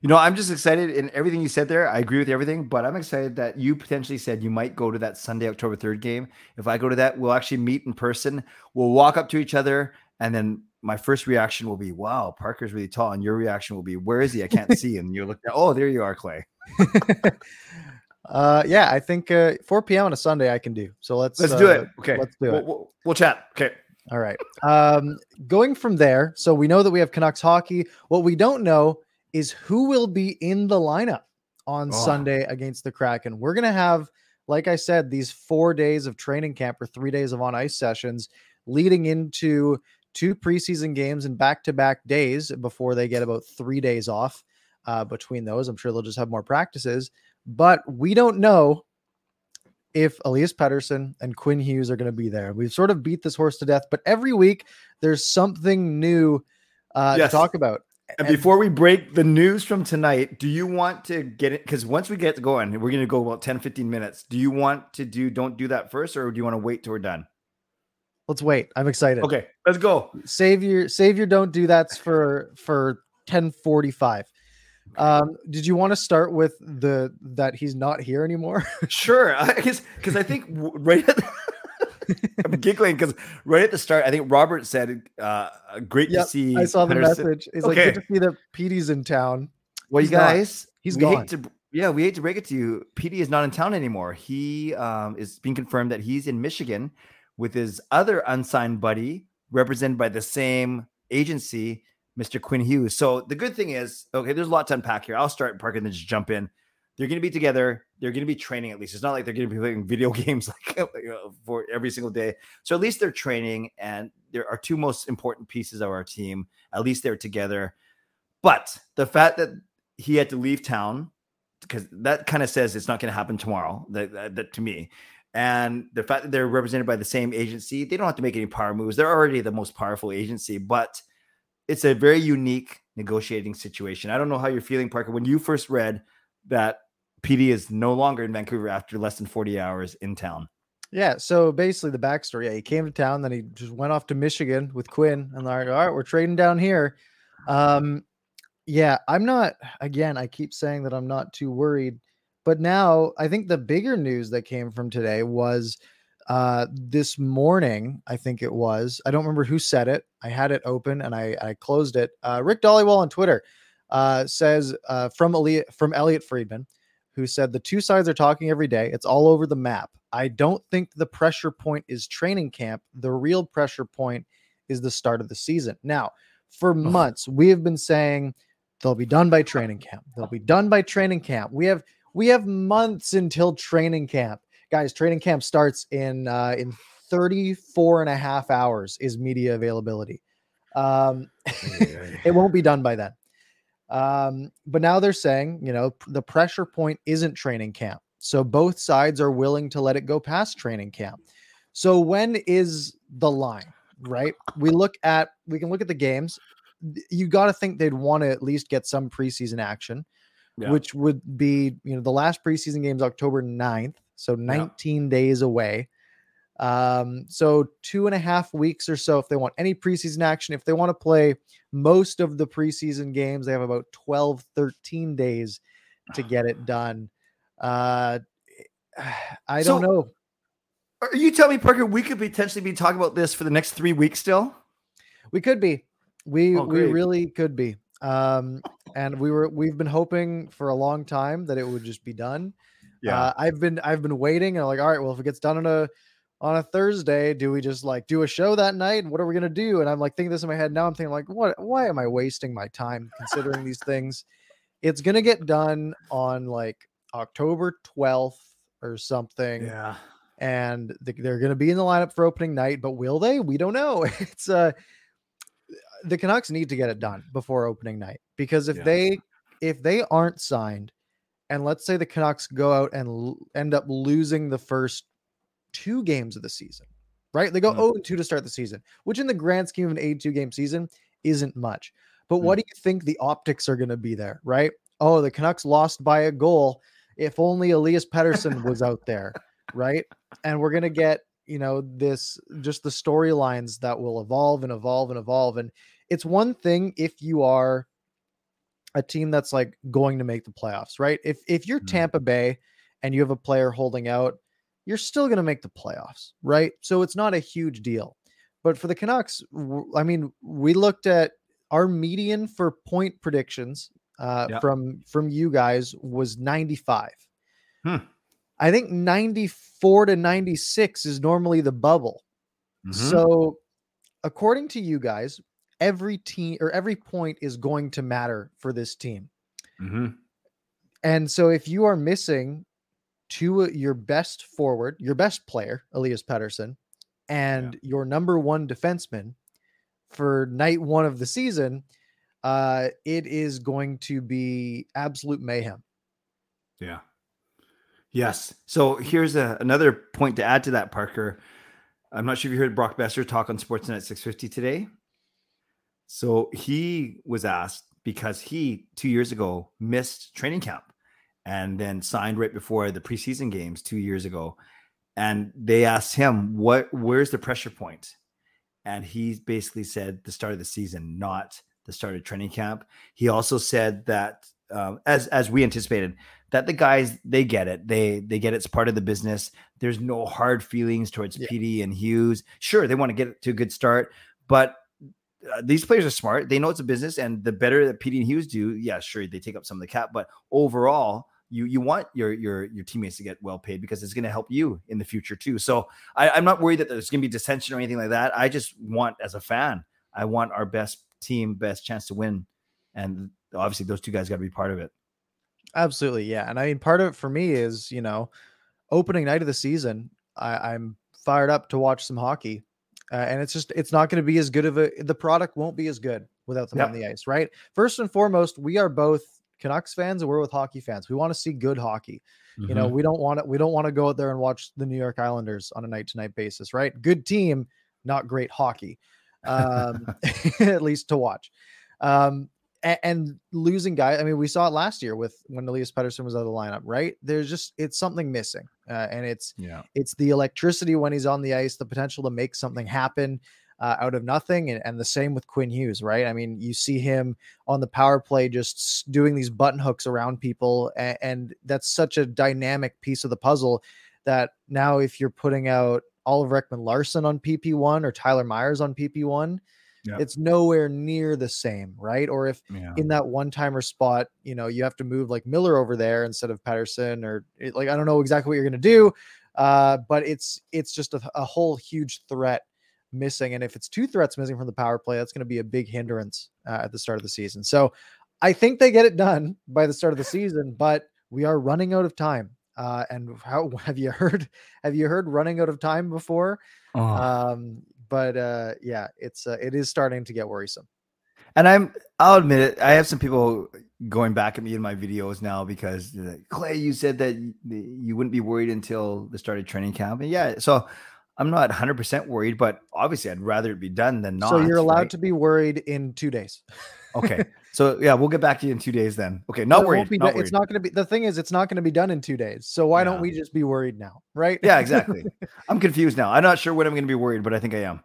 You know, I'm just excited in everything you said there. I agree with everything, but I'm excited that you potentially said you might go to that Sunday, October 3rd game. If I go to that, we'll actually meet in person. We'll walk up to each other, and then my first reaction will be, "Wow, Parker's really tall," and your reaction will be, "Where is he? I can't [LAUGHS] see." And you're looking, "Oh, there you are, Clay." [LAUGHS] uh, yeah, I think uh, 4 p.m. on a Sunday I can do. So let's Let's do uh, it. Okay, let's do we'll, it. We'll, we'll chat. Okay. All right. Um, going from there, so we know that we have Canucks hockey. What we don't know is who will be in the lineup on Oh. Sunday against the Kraken. We're gonna have, like I said, these four days of training camp or three days of on ice sessions leading into two preseason games and back-to-back days before they get about three days off uh, between those. I'm sure they'll just have more practices, but we don't know if Elias Pettersson and Quinn Hughes are going to be there. We've sort of beat this horse to death, but every week there's something new uh, Yes. to talk about. And And- before we break the news from tonight, do you want to get it? Because once we get going, we're going to go about 10, 15 minutes. Do you want to do, don't do that first, or do you want to wait till we're done? Let's wait. I'm excited. Okay, let's go. Save your save your don't do that's for for 1045. Um, did you want to start with the that he's not here anymore? [LAUGHS] Sure. I guess because I think right at the, [LAUGHS] I'm giggling because right at the start, I think Robert said, uh, great Yep, to see. I saw the Pettersson." message. He's like, good to see that Petey's in town. Well, you He's not. guys, He's we gone. hate to, yeah, we hate to break it to you. PD is not in town anymore. He um, is being confirmed that he's in Michigan with his other unsigned buddy, represented by the same agency, Mr. Quinn Hughes. So the good thing is, okay, there's a lot to unpack here. I'll start Parker and then just jump in. They're going to be together. They're going to be training at least. It's not like they're going to be playing [LAUGHS] video games like [LAUGHS] for every single day. So at least they're training, and there are two most important pieces of our team. At least they're together. But the fact that he had to leave town because that kind of says it's not going to happen tomorrow. That, that, that to me, and the fact that they're represented by the same agency, they don't have to make any power moves. They're already the most powerful agency, but it's a very unique negotiating situation. I don't know how you're feeling, Parker. When you first read that PD is no longer in Vancouver after less than 40 hours in town. Yeah. So basically, the backstory: yeah, he came to town, then he just went off to Michigan with Quinn, and like, all right, we're trading down here. Um, yeah, I'm not. Again, I keep saying that I'm not too worried, but now I think the bigger news that came from today was uh this morning i think it was i don't remember who said it i had it open and i i closed it uh rick dhaliwal on twitter uh says uh from elliotte from elliotte friedman who said the two sides are talking every day it's all over the map. I don't think the pressure point is training camp the real pressure point is the start of the season. Now for months we have been saying they'll be done by training camp they'll be done by training camp. We have we have months until training camp guys training camp starts in uh in 34 and a half hours is media availability. Um [LAUGHS] it won't be done by then. Um but now they're saying you know the pressure point isn't training camp. So both sides are willing to let it go past training camp. So when is the line right? We look at we can look at the games. You got to think they'd want to at least get some preseason action Yeah. which would be you know the last preseason game's October 9th, so 19 days away. Um, so two and a half weeks or so if they want any preseason action. If they want to play most of the preseason games, they have about 12, 13 days to [SIGHS] get it done. Uh [SIGHS] I don't know. Are you telling me, Parker, we could potentially be talking about this for the next three weeks still? We could be. We Oh, we really could be. Um, [LAUGHS] and we were we've been hoping for a long time that it would just be done. Yeah. Uh, I've been I've been waiting and I'm like, all right, well, if it gets done on a on a Thursday, do we just like do a show that night? And What are we gonna do? And I'm like thinking this in my head. Now I'm thinking like, what why am I wasting my time considering these things? It's gonna get done on like October 12th or something. Yeah. And the, they're gonna be in the lineup for opening night, but will they? We don't know. [LAUGHS] It's uh the Canucks need to get it done before opening night because if Yeah. they if they aren't signed and let's say the Canucks go out and l- end up losing the first two games of the season, right? They go Mm. 0 and 2 to start the season, which in the grand scheme of an 82 game season isn't much. But what do you think the optics are going to be there, right? Oh, the Canucks lost by a goal. If only Elias Pettersson was out there, right? And we're going to get, you know, this just the storylines that will evolve and evolve and evolve. And it's one thing if you are a team that's like going to make the playoffs, right? If if you're Mhm. Tampa Bay and you have a player holding out, you're still going to make the playoffs, right? So it's not a huge deal. But for the Canucks, I mean, we looked at our median for point predictions uh, Yeah. from from you guys was 95. Hmm. I think 94 to 96 is normally the bubble. Mhm. So, according to you guys, every team or every point is going to matter for this team. Mhm. And so, if you are missing to your best forward, your best player, Elias Pettersson, and your number one defenseman for night one of the season, uh, it is going to be absolute mayhem. Yeah. Yes. So here's a, another point to add to that, Parker. I'm not sure if you heard Brock Boeser talk on Sportsnet 650 today. So he was asked because he two years ago missed training camp and then signed right before the preseason games two years ago. And they asked him, "What? Where's the pressure point?" And he basically said the start of the season, not the start of training camp. He also said that, um, as as we anticipated, that the guys they get it, they they get it's part of the business. There's no hard feelings towards Yeah. PD and Hughes. Sure, they want to get it to a good start, but uh, these players are smart. They know it's a business, and the better that PD and Hughes do, yeah, sure, they take up some of the cap, but overall. You, you want your your your teammates to get well paid because it's going to help you in the future too. So I, I'm not worried that there's going to be dissension or anything like that. I just want, as a fan, I want our best team, best chance to win, and obviously those two guys got to be part of it. Absolutely, yeah. And I mean, part of it for me is you know, opening night of the season. I, I'm fired up to watch some hockey, uh, and it's just it's not going to be as good of a. The product won't be as good without them Yep. on the ice, right? First and foremost, we are both Canucks fans and we're with hockey fans. We want to see good hockey. You Mm-hmm. know, we don't want to we don't want to go out there and watch the New York Islanders on a night to night basis, right? Good team, not great hockey. Um, [LAUGHS] at least to watch. Um, and, losing guys. I mean, we saw it last year with when Elias Pettersson was out of the lineup, right? There's just it's something missing, uh, and it's yeah, it's the electricity when he's on the ice, the potential to make something happen uh, out of nothing, and, and the same with Quinn Hughes, right? I mean, you see him on the power play just doing these button hooks around people, and, and that's such a dynamic piece of the puzzle that now if you're putting out Oliver Ekman-Larsson on PP1 or Tyler Myers on PP1, Yeah. it's nowhere near the same, right? Or if yeah, in that one timer spot, you know, you have to move like Miller over there instead of Pettersson, or it, like I don't know exactly what you're gonna do, uh, but it's it's just a, a whole huge threat missing, and if it's two threats missing from the power play, that's gonna be a big hindrance uh, at the start of the season. So I think they get it done by the start of the season, but we are running out of time. Uh, and how [LAUGHS] have you heard? Have you heard running out of time before? Oh. Um, but uh, yeah, it's uh, it is starting to get worrisome. and I'm I'll admit it. I have some people going back at me in my videos now because Clay, you said that you wouldn't be worried until the start of training camp, and yeah, so I'm not 100 percent worried, but obviously I'd rather it be done than not. so you're allowed right? to be worried in two days. Okay, [LAUGHS] so yeah, we'll get back to you in two days then. Okay, not worried. not done- worried. It's not going to be. The thing is, it's not going to be done in two days. So why Yeah. don't we just be worried now, right? Yeah, exactly. [LAUGHS] I'm confused now. I'm not sure when I'm going to be worried, but I think I am.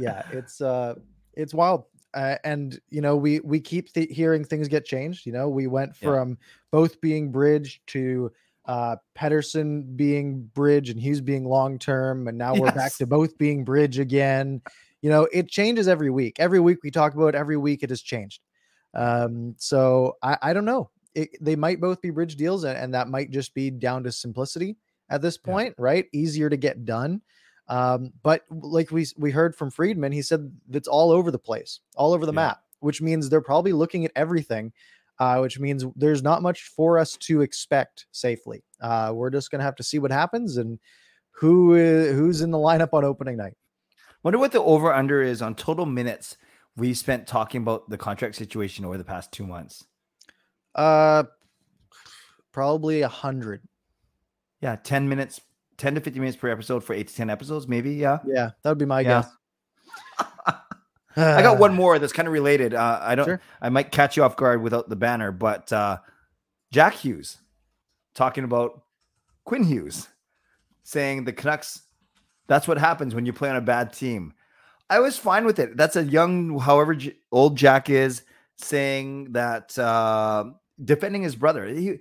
yeah, [LAUGHS] it's uh, it's wild. Uh, and you know, we we keep th- hearing things get changed. You know, we went Yeah. from both being bridge to uh Pettersson being bridge and Hughes being long term, and now we're back to both being bridge again. You know, it changes every week. Every week we talk about it, every week it has changed. Um, so I, I don't know. it, they might both be bridge deals, and, and that might just be down to simplicity at this Yeah. point, right? Easier to get done. Um, but like we we heard from Friedman, he said that's all over the place, all over the Yeah. map, which means they're probably looking at everything. Uh, which means there's not much for us to expect safely. Uh, we're just gonna have to see what happens and who is, who's in the lineup on opening night. Wonder what the over under is on total minutes we spent talking about the contract situation over the past two months. Uh, probably a hundred. Yeah, 10 minutes, 10 to 50 minutes per episode for eight to 10 episodes, maybe. Yeah. Yeah, that would be my Yeah. guess. [LAUGHS] I got one [SIGHS] more that's kind of related. Uh, I don't, Sure. I might catch you off guard without the banner, but uh, Jack Hughes talking about Quinn Hughes saying the Canucks, that's what happens when you play on a bad team. I was fine with it. That's a young, however old Jack is, saying that uh, defending his brother. He,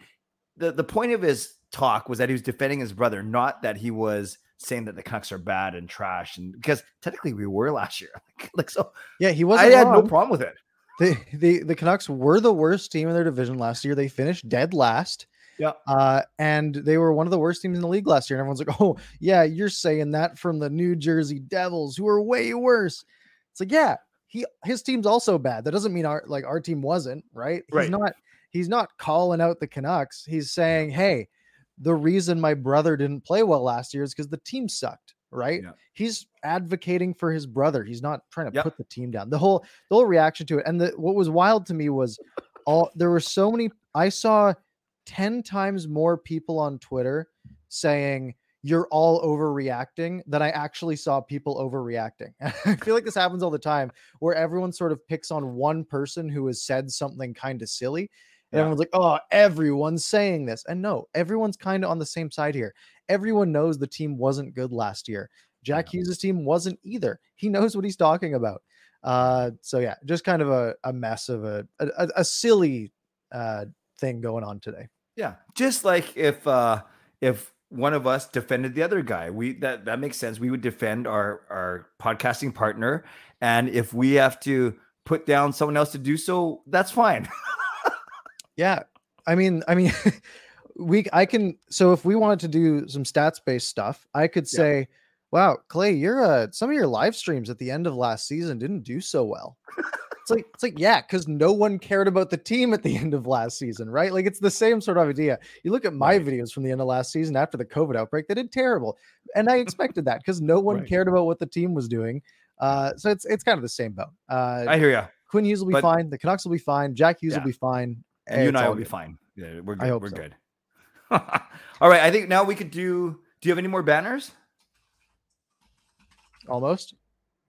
the, the point of his talk was that he was defending his brother, not that he was saying that the Canucks are bad and trash. And because technically we were last year. [LAUGHS] Like, so Yeah, he I wasn't. had no problem with it. the, the the Canucks were the worst team in their division last year. They finished dead last. Yeah. Uh, and they were one of the worst teams in the league last year. And everyone's like, [LAUGHS] "Oh, yeah, you're saying that from the New Jersey Devils, who are way worse." It's like, yeah, he his team's also bad. That doesn't mean our like our team wasn't right. He's Right. not. He's not calling out the Canucks. He's saying, "Hey, the reason my brother didn't play well last year is because the team sucked." Right? Yeah. He's advocating for his brother. He's not trying to Yep. put the team down. The whole the whole reaction to it, and the what was wild to me was all there were so many. I saw ten times more people on Twitter saying you're all overreacting than I actually saw people overreacting. [LAUGHS] I feel like this happens all the time where everyone sort of picks on one person who has said something kind of silly. And Yeah. everyone's like, oh, everyone's saying this. And no, everyone's kind of on the same side here. Everyone knows the team wasn't good last year. Jack Hughes' team wasn't either. He knows what he's talking about. Uh, so yeah, just kind of a, a mess of a a, a- a silly uh thing going on today. Yeah, just like if uh if one of us defended the other guy, we that that makes sense. We would defend our our podcasting partner, and if we have to put down someone else to do so, that's fine. [LAUGHS] Yeah. I mean, I mean, [LAUGHS] we I can so if we wanted to do some stats based stuff, I could Yeah. say, wow, Clay, you're uh some of your live streams at the end of last season didn't do so well. it's like it's like, yeah, because no one cared about the team at the [LAUGHS] end of last season, right? Like it's the same sort of idea. You look at my Right. videos from the end of last season after the COVID outbreak, they did terrible. And I expected that because no one Right. cared about what the team was doing. Uh, so it's it's kind of the same boat. Uh, I hear you. Quinn Hughes will be but- fine. The Canucks will be fine. Jack Hughes Yeah. will be fine. And you and I will be fine. Yeah, we're I good. hope We're so. good. [LAUGHS] All right. I think now we could do. Do you have any more banners? Almost.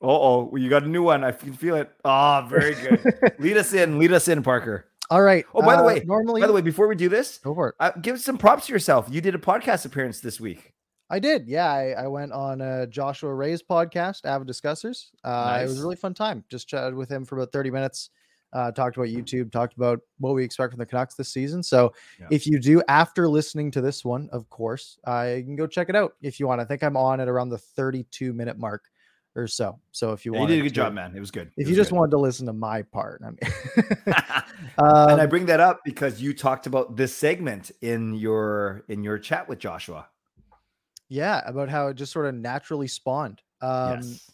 Oh, oh, you got a new one. I can feel it. Ah, very good. [LAUGHS] lead us in. Lead us in, Parker. All right. Oh, by the uh, way, normally, By the way, before we do this, go for it. uh, give some props to yourself. You did a podcast appearance this week. I did. Yeah, I, I went on uh, Joshua Ray's podcast, Avid Discussers. Uh, It was a really fun time. Just chatted with him for about 30 minutes. Uh, talked about YouTube, talked about what we expect from the Canucks this season. So, Yeah. if you do, after listening to this one, of course, uh, you can go check it out if you want. I think I'm on at around the 32 minute mark or so. So, if you Yeah, you did a good job, man. It was good. If It you just good. wanted to listen to my part, I mean, [LAUGHS] [LAUGHS] and I Um, bring that up because you talked about this segment in your in your chat with Joshua. yeah, about how it just sort of naturally spawned. Um, yes.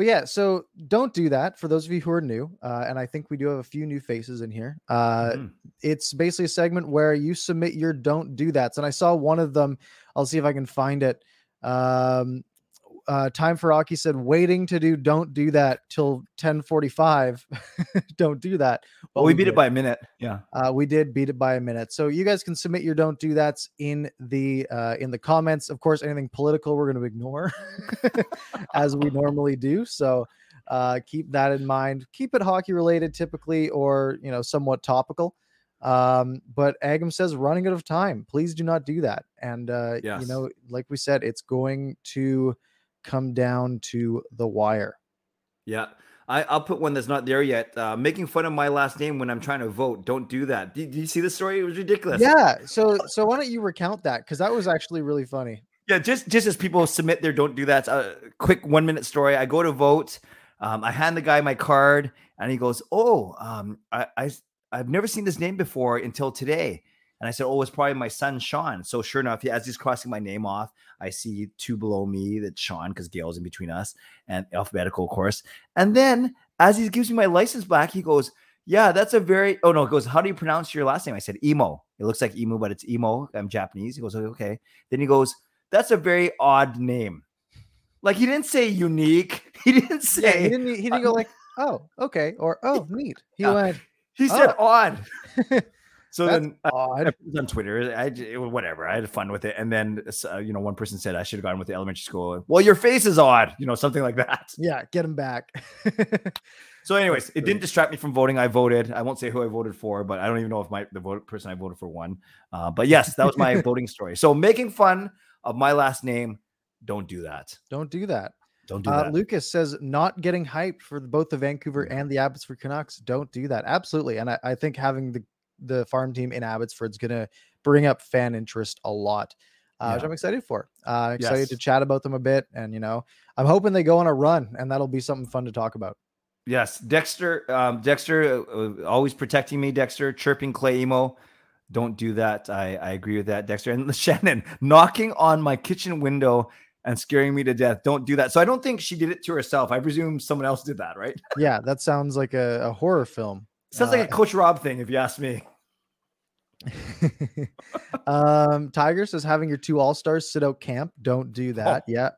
But yeah, so don't do that for those of you who are new. Uh, and I think we do have a few new faces in here. Uh, Mhm. It's basically a segment where you submit your don't do that's. And I saw one of them. I'll see if I can find it. Um, uh, Time for Rocky said, waiting to do don't do that till 1045. [LAUGHS] don't do that. Well, But we beat did. it by a minute. Yeah. Uh, we did beat it by a minute. So you guys can submit your don't do that's in the uh, in the comments. Of course, anything political we're going to ignore [LAUGHS] as we normally do. So uh, keep that in mind. Keep it hockey related typically or you know somewhat topical. Um, but Agam says running out of time. Please do not do that. And uh, you know, like we said, it's going to come down to the wire. Yeah. I, I'll put one that's not there yet. Uh, making fun of my last name when I'm trying to vote. Don't do that. Did, did you see the story? It was ridiculous. Yeah. So so why don't you recount that? Because that was actually really funny. Yeah, just just as people submit their don't do that. A quick one minute story. I go to vote. Um, I hand the guy my card, and he goes, "Oh, um, I, I I've never seen this name before until today. And I said, Oh, it's probably my son, Sean. So sure enough, as he's crossing my name off, I see two below me that Sean, because Gail's in between us and alphabetical, of course. And then as he gives me my license back, he goes, Yeah, that's a very oh no, it goes, How do you pronounce your last name? I said emo. It looks like emo, but it's emo. I'm Japanese. He goes, Okay. Then he goes, That's a very odd name. Like he didn't say unique. [LAUGHS] He didn't say Yeah, he didn't. He didn't go like, "Oh, okay," or "Oh, neat." He Yeah. went, he said oh. odd. [LAUGHS] So That's then I- I it on Twitter. I it whatever. I had fun with it, and then uh, you know one person said I should have gone with the elementary school. Well, your face is odd, you know, something like that. [LAUGHS] Yeah, get him back. [LAUGHS] So, anyways, it didn't distract me from voting. I voted. I won't say who I voted for, but I don't even know if my the vote, person I voted for won. Uh, but yes, that was my [LAUGHS] voting story. So making fun of my last name, don't do that. Don't do that. Don't do Uh, that. Lucas says not getting hyped for both the Vancouver and the Abbotsford Canucks. Don't do that. Absolutely, and I, I think having the the farm team in Abbotsford is going to bring up fan interest a lot, uh, which I'm excited for. Uh, excited to chat about them a bit, and you know, I'm hoping they go on a run, and that'll be something fun to talk about. Yes, Dexter. Um, Dexter, uh, always protecting me. Dexter, chirping Clay emo. Don't do that. I, I agree with that, Dexter. And [LAUGHS] Shannon knocking on my kitchen window and scaring me to death. Don't do that. So I don't think she did it to herself. I presume someone else did that, right? Yeah, that sounds like a, a horror film. Sounds like a Coach Rob thing, if you ask me. [LAUGHS] um, Tiger says having your two all stars sit out camp. Don't do that. Yeah,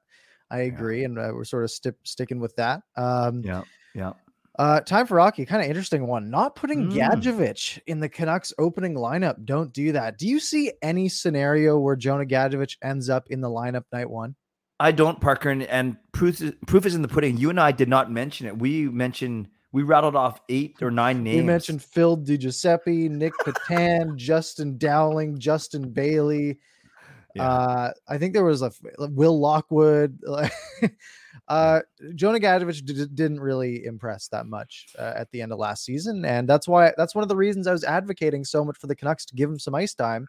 I agree, and uh, we're sort of sti- sticking with that. Um, Yeah, yeah. uh, time for Rocky. Kind of interesting one. Not putting Mm. Gadjovich in the Canucks opening lineup. Don't do that. Do you see any scenario where Jonah Gadjovich ends up in the lineup night one? I don't, Parker, and, and proof is, proof is in the pudding. You and I did not mention it. We mentioned we rattled off eight or nine names. We mentioned Phil DiGiuseppe, Nick [LAUGHS] Petan, Justin Dowling, Justin Bailey. Yeah. Uh, I think there was a Will Lockwood. [LAUGHS] uh, Jonah Gadjovich d- didn't really impress that much uh, at the end of last season, and that's why that's one of the reasons I was advocating so much for the Canucks to give him some ice time.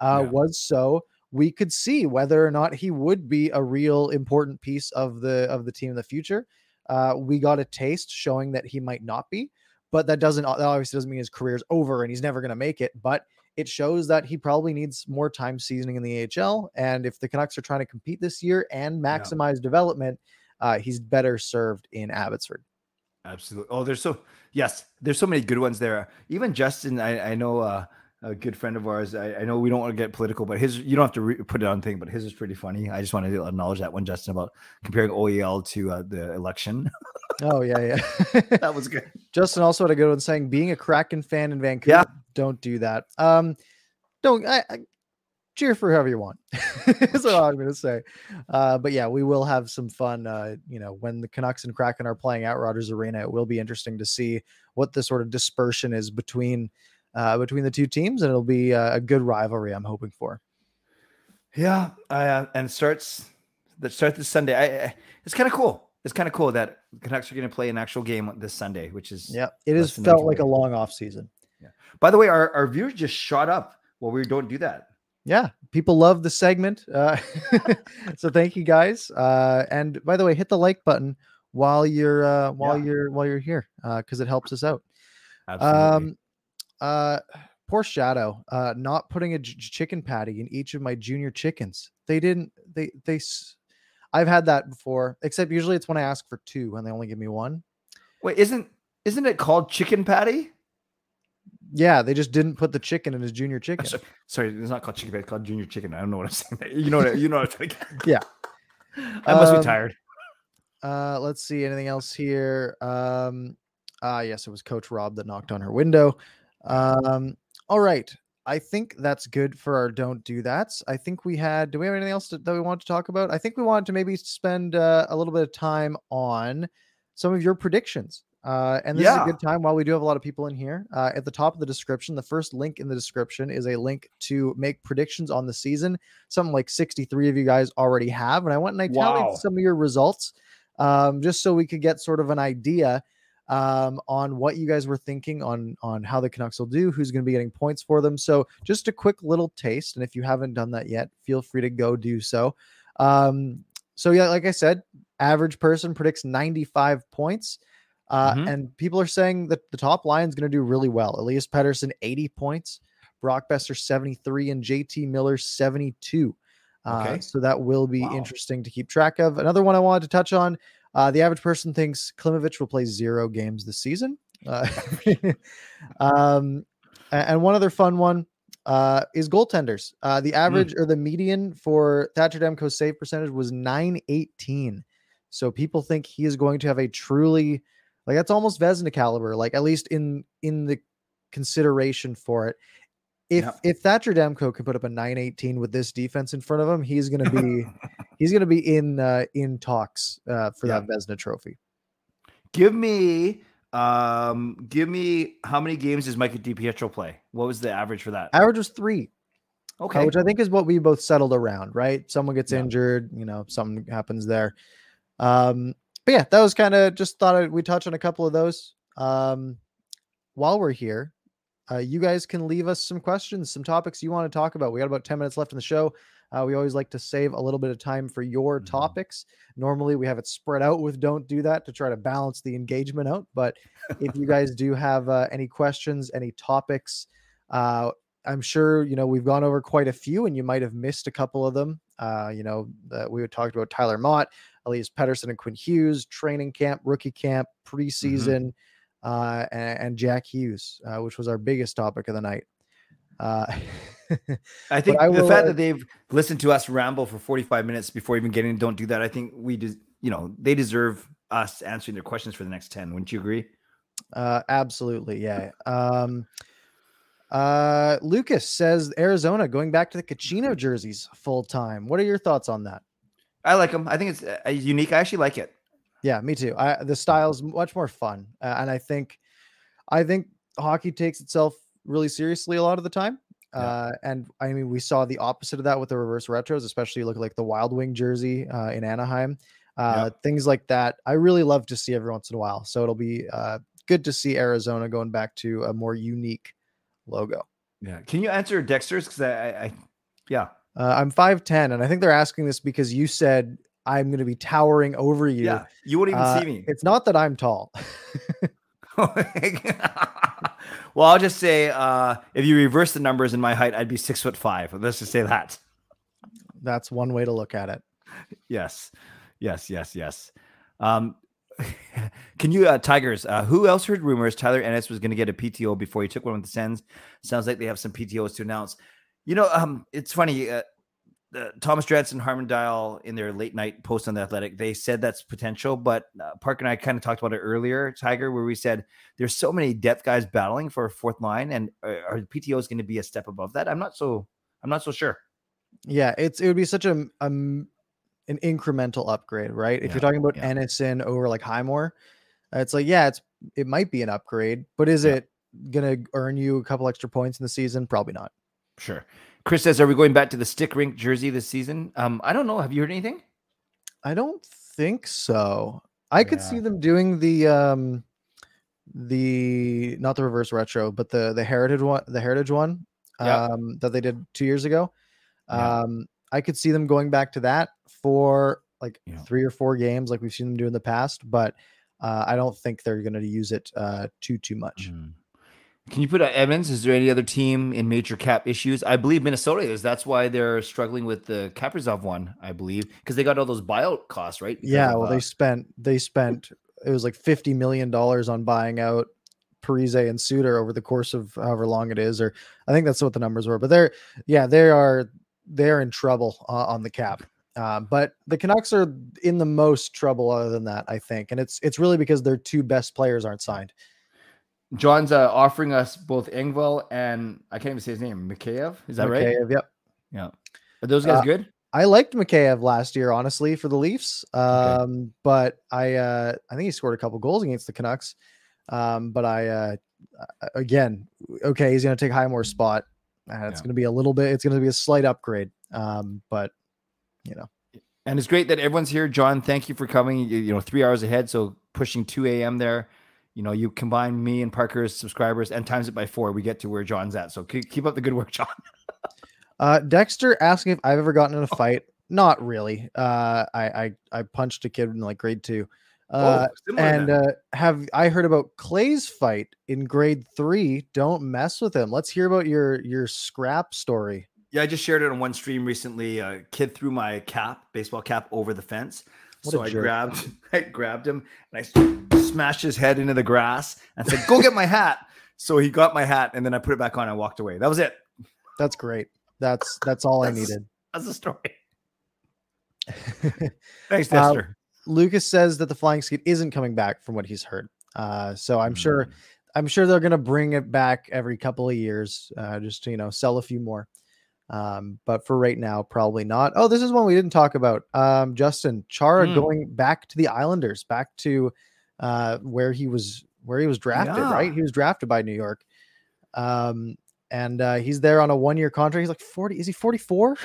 Uh, Yeah. Was so we could see whether or not he would be a real important piece of the of the team in the future. Uh, we got a taste showing that he might not be, but that doesn't that obviously doesn't mean his career's over and he's never going to make it. But it shows that he probably needs more time seasoning in the AHL. And if the Canucks are trying to compete this year and maximize development, uh, he's better served in Abbotsford. Absolutely. Oh, there's so yes, there's so many good ones there. Even Justin, I, I know uh, a good friend of ours. I, I know we don't want to get political, but his you don't have to re- put it on thing, but his is pretty funny. I just wanted to acknowledge that one, Justin, about comparing OEL to uh, the election. Oh yeah, yeah. [LAUGHS] that was good. [LAUGHS] Justin also had a good one saying being a Kraken fan in Vancouver. Don't do that. Um, don't I, I cheer for whoever you want. [LAUGHS] That's all I'm gonna say. Uh, but yeah, we will have some fun. Uh, you know, when the Canucks and Kraken are playing at Rogers Arena, it will be interesting to see what the sort of dispersion is between uh, between the two teams, and it'll be uh, a good rivalry. I'm hoping for. Yeah, uh, and starts that starts this Sunday. I, I it's kind of cool. It's kind of cool that Canucks are going to play an actual game this Sunday, which is Yeah, it has felt like a long off season. Yeah. By the way, our, our viewers just shot up. Well, we don't do that. yeah people love the segment uh [LAUGHS] so thank you guys uh and by the way hit the like button while you're uh while Yeah. you're while you're here uh because it helps us out Absolutely. um uh poor shadow uh not putting a j- chicken patty in each of my junior chickens they didn't they they s- i've had that before except usually it's when i ask for two and they only give me one Wait, isn't isn't it called chicken patty? yeah they just didn't put the chicken in his junior chicken sorry. Sorry, it's not called chicken patty. It's called junior chicken. I don't know what I'm saying. You know what? You know what I'm saying. [LAUGHS] Yeah. I must Um, be tired. Uh, let's see anything else here. Um, ah, yes, it was Coach Rob that knocked on her window. Um, all right. I think that's good for our don't do that's. I think we had. Do we have anything else to, that we want to talk about? I think we wanted to maybe spend uh, a little bit of time on some of your predictions. Uh, and this is a good time while we do have a lot of people in here. Uh, at the top of the description, the first link in the description is a link to make predictions on the season. Something like 63 of you guys already have. And I went and I tallied Wow. some of your results um, just so we could get sort of an idea um, on what you guys were thinking on on how the Canucks will do, who's going to be getting points for them. So just a quick little taste, and if you haven't done that yet, feel free to go do so. Um, so yeah, like I said, average person predicts 95 points. Uh, Mhm. And people are saying that the top line is going to do really well. Elias Pettersson, 80 points, Brock Boeser, 73, and JT Miller, 72. Uh, Okay. so that will be Wow. interesting to keep track of. Another one I wanted to touch on uh, the average person thinks Klimovich will play zero games this season. Uh, [LAUGHS] um, and one other fun one uh, is goaltenders. Uh, the average or the median for Thatcher Demko's save percentage was 918. So people think he is going to have a truly like that's almost Vezina caliber, like at least in in the consideration for it. If if Thatcher Demko can put up a 918 with this defense in front of him, he's gonna be [LAUGHS] he's gonna be in uh in talks uh for that Vezina trophy. Give me um give me how many games does Micah DiPietro play? What was the average for that? Average was three. uh, Okay. which I think is what we both settled around, right? Someone gets Yeah. injured, you know, something happens there. Um, but yeah, that was kind of just thought we touch on a couple of those. Um, while we're here, uh, you guys can leave us some questions, some topics you want to talk about. We got about 10 minutes left in the show. Uh, we always like to save a little bit of time for your Mhm. topics. Normally, we have it spread out with Don't Do That to try to balance the engagement out. But if you guys do have uh, any questions, any topics, uh, I'm sure you know we've gone over quite a few, and you might have missed a couple of them. Uh, you know, uh, we had talked about Tyler Motte, Elias Pettersson, and Quinn Hughes, training camp, rookie camp, preseason, uh, and, and Jack Hughes, uh, which was our biggest topic of the night. Uh, [LAUGHS] I think I the fact uh, that they've listened to us ramble for 45 minutes before even getting don't do that. I think we des- you know, they deserve us answering their questions for the next 10. Wouldn't you agree? Uh, absolutely, yeah. Um, uh, Lucas says Arizona going back to the Kachina jerseys full time. What are your thoughts on that? I like them. I think it's uh, unique. I actually like it. Yeah, me too. I the style's much more fun, uh, and I think, I think hockey takes itself really seriously a lot of the time. Yeah. Uh, and I mean, we saw the opposite of that with the reverse retros, especially look like the Wild Wing jersey uh, in Anaheim. Uh, Things like that, I really love to see every once in a while. So it'll be uh, good to see Arizona going back to a more unique logo. Yeah. Can you answer Dexter's? Because I, I, I, yeah. Uh, I'm 5'10, and I think they're asking this because you said I'm going to be towering over you. Yeah. You wouldn't even Uh, see me. It's not that I'm tall. [LAUGHS] well, I'll just say uh, if you reverse the numbers in my height, I'd be six foot five. Let's just say that. That's one way to look at it. Yes. Yes. Yes. Yes. Um, [LAUGHS] can you, uh, Tigers? Uh, who else heard rumors Tyler Ennis was going to get a PTO before he took one with the Sens? Sounds like they have some PTOs to announce. You know, um, it's funny. Uh, uh, Thomas Drance and Harman Dayal in their late night post on the Athletic, they said that's potential. But uh, Park and I kind of talked about it earlier, Tiger, where we said there's so many depth guys battling for a fourth line, and uh, are the PTOs going to be a step above that? I'm not so. I'm not so sure. Yeah, it's it would be such a um an incremental upgrade, right? If Yeah, you're talking about yeah. Ennison over like Highmore, uh, it's like yeah, it's it might be an upgrade, but is Yeah. it gonna earn you a couple extra points in the season? Probably not. Sure. Chris says, "Are we going back to the stick rink jersey this season?" Um, I don't know. Have you heard anything? I don't think so. I could see them doing the um the not the reverse retro, but the the heritage one, the heritage one Yeah. um that they did 2 years ago. Yeah. Um I could see them going back to that for like Yeah. 3 or 4 games like we've seen them do in the past, but uh, I don't think they're going to use it uh too too much. Mm. Can you put uh, Evans? Is there any other team in major cap issues? I believe Minnesota is. That's why they're struggling with the Kaprizov one. I believe because they got all those buyout costs, right? Because Yeah, of, well uh, they spent they spent it was like 50 million dollars on buying out Parise and Suter over the course of however long it is or I think that's what the numbers were. But they're yeah, they are they're in trouble uh, on the cap. Uh, but the Canucks are in the most trouble other than that, I think. And it's it's really because their two best players aren't signed. John's uh, offering us both Engvall and I can't even say his name. Mikheyev, is that right? Mikheyev, Yep. Yeah. Are those guys Uh, good? I liked Mikheyev last year, honestly, for the Leafs. Um, but I uh, I think he scored a couple goals against the Canucks. Um, but I uh, again, okay, he's gonna take Highmore's spot. Uh, it's Yeah. gonna be a little bit. It's gonna be a slight upgrade. Um, but you know, And it's great that everyone's here. John, thank you for coming. You, you know, three hours ahead, so pushing 2 a.m. there. You know, you combine me and Parker's subscribers and times it by four, we get to where John's at. So keep, up the good work, John. [LAUGHS] uh, Dexter asking if I've ever gotten in a fight. Not really. Uh, I I I punched a kid in like grade two. Uh, oh, and uh, have I heard about Clay's fight in grade three? Don't mess with him. Let's hear about your your scrap story. yeah, I just shared it on one stream recently. A kid threw my cap, baseball cap, over the fence. What so I jerk. grabbed, [LAUGHS] I grabbed him and I smashed his head into the grass and said, "Go get my hat." So he got my hat and then I put it back on and walked away. That was it. That's great. That's that's all I needed. That's the story. [LAUGHS] Thanks, Uh, Lucas says that the flying skate isn't coming back from what he's heard. Uh, so I'm sure Mm. I'm sure they're gonna bring it back every couple of years, uh, just to you know sell a few more. Um, but for right now, probably not. Oh, this is one we didn't talk about. Um, Justin Chara Mm. going back to the Islanders, back to uh, where he was where he was drafted. Right, he was drafted by New York. Um, and uh, he's there on a one year contract. He's like 40. Is he 44?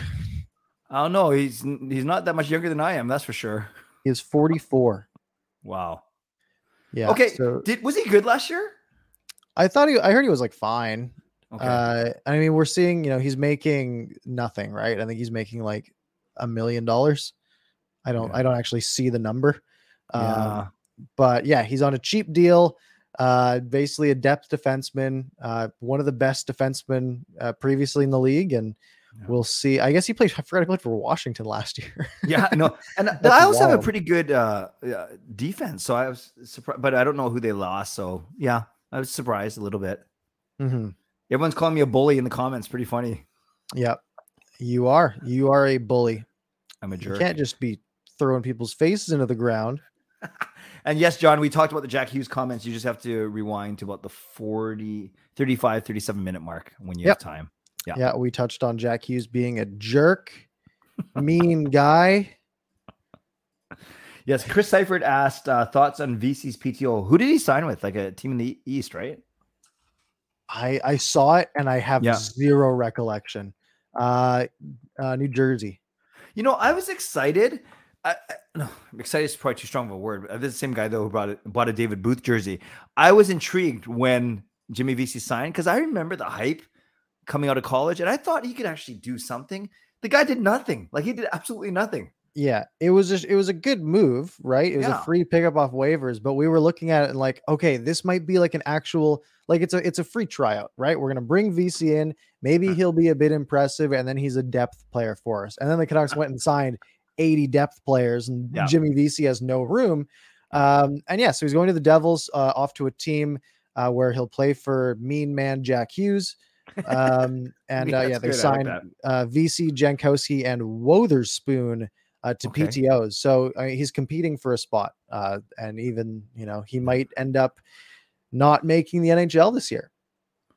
I don't know. He's he's not that much younger than I am. That's for sure. He is 44. Wow. Yeah. okay. So Did was he good last year? I thought he, I heard he was like fine. Okay. Uh, I mean, we're seeing, you know, he's making nothing, right? I think he's making like a million dollars. I don't, Yeah. I don't actually see the number. Um, yeah. but yeah, he's on a cheap deal. Uh, basically a depth defenseman, uh, one of the best defensemen uh, previously in the league, and Yeah. we'll see. I guess he played. I forgot he played for Washington last [LAUGHS] year. Yeah, no, and [LAUGHS] the Isles have a pretty good uh, defense. So I was surprised, but I don't know who they lost. So yeah, I was surprised a little bit. Mhm. Everyone's calling me a bully in the comments. Pretty funny. Yep, you are. You are a bully. I'm a jerk. You can't just be throwing people's faces into the ground. [LAUGHS] And yes, John, we talked about the Jack Hughes comments. You just have to rewind to about the 40, 35, 37 minute mark when you Yep. have time. Yeah. Yeah, we touched on Jack Hughes being a jerk, [LAUGHS] mean guy. Yes, Chris Seifert asked uh, thoughts on Vesey's PTO. Who did he sign with? Like a team in the East, right? I I saw it and I have Yeah. zero recollection. Uh, uh, New Jersey. You know, I was excited. I, I, no, excited is probably too strong of a word. This is the same guy though who brought it, bought a David Booth jersey. I was intrigued when Jimmy Vesey signed because I remember the hype coming out of college, and I thought he could actually do something. The guy did nothing. Like he did absolutely nothing. Yeah, it was just it was a good move, right? It was Yeah. a free pickup off waivers, but we were looking at it and like, okay, this might be like an actual like it's a it's a free tryout, right? We're gonna bring Vesey in, maybe Huh. he'll be a bit impressive, and then he's a depth player for us. And then the Canucks went and signed 80 depth players, and Yeah. Jimmy Vesey has no room. Um, and yeah, so he's going to the Devils, uh, off to a team uh, where he'll play for Mean Man Jack Hughes. Um, [LAUGHS] and Yeah, uh, yeah, they. I like signed uh, Vesey Jankowski and Wotherspoon uh, to Okay. PTOs. So he's competing for a spot, uh, and even you know he might end up not making the NHL this year.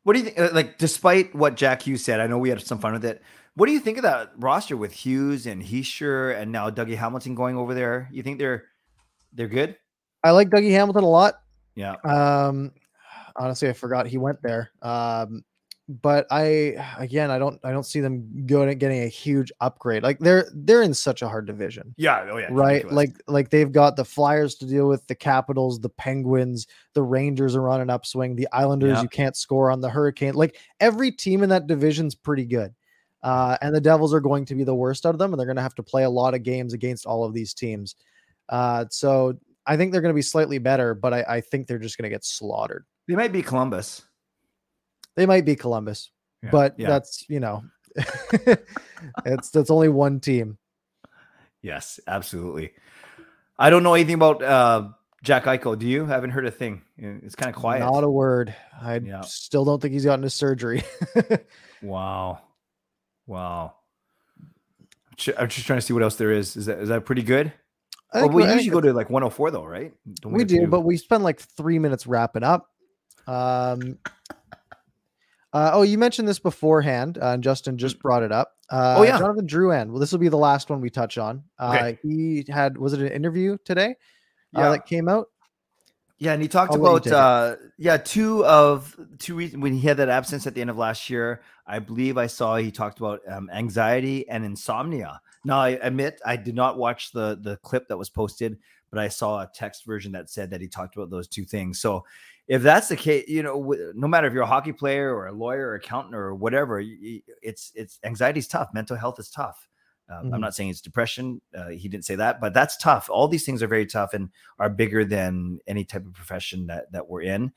What do you think? uh, Like, despite what Jack Hughes said, I know we had some fun with it. What do you think of that roster with Hughes and Hischier and now Dougie Hamilton going over there? You think they're they're good? I like Dougie Hamilton a lot. Yeah. Um, honestly, I forgot he went there. Um, but I again, I don't, I don't see them going and getting a huge upgrade. Like they're they're in such a hard division. Yeah. Oh yeah. right like like they've got the flyers to deal with the capitals the penguins the rangers are on an upswing the islanders Yeah. you can't score on the hurricane like every team in that division's pretty good uh, and the devils are going to be the worst out of them and they're going to have to play a lot of games against all of these teams uh, so i think they're going to be slightly better but I, I think they're just going to get slaughtered they might be Columbus. They might be columbus Yeah, but yeah. that's you know [LAUGHS] it's that's only one team Yes, absolutely. I don't know anything about uh, Jack Eichel. Do you? haven't heard a thing. It's kind of quiet. not a word i Yeah. still don't think he's gotten his surgery [LAUGHS] wow. Wow. I'm just trying to see what else there is. Is that is that pretty good? I Well, we I usually go to like 104 though, right? Don't we do, to but we spend like three minutes wrapping up. Um, uh, oh, you mentioned this beforehand, uh, and Justin just brought it up. Uh, Oh, yeah. Jonathan Drouin. Well, this will be the last one we touch on. Uh, Okay. he had was it an interview today uh, Yeah. that came out? Yeah, and he talked I'll about uh yeah, two of two reasons when he had that absence at the end of last year. I believe I saw he talked about um, anxiety and insomnia. Now I admit I did not watch the the clip that was posted, but I saw a text version that said that he talked about those two things. So if that's the case, you know, no matter if you're a hockey player or a lawyer or accountant or whatever, it's it's anxiety is tough. Mental health is tough. Um, Mhm. I'm not saying it's depression. Uh, he didn't say that, but that's tough. All these things are very tough and are bigger than any type of profession that that we're in.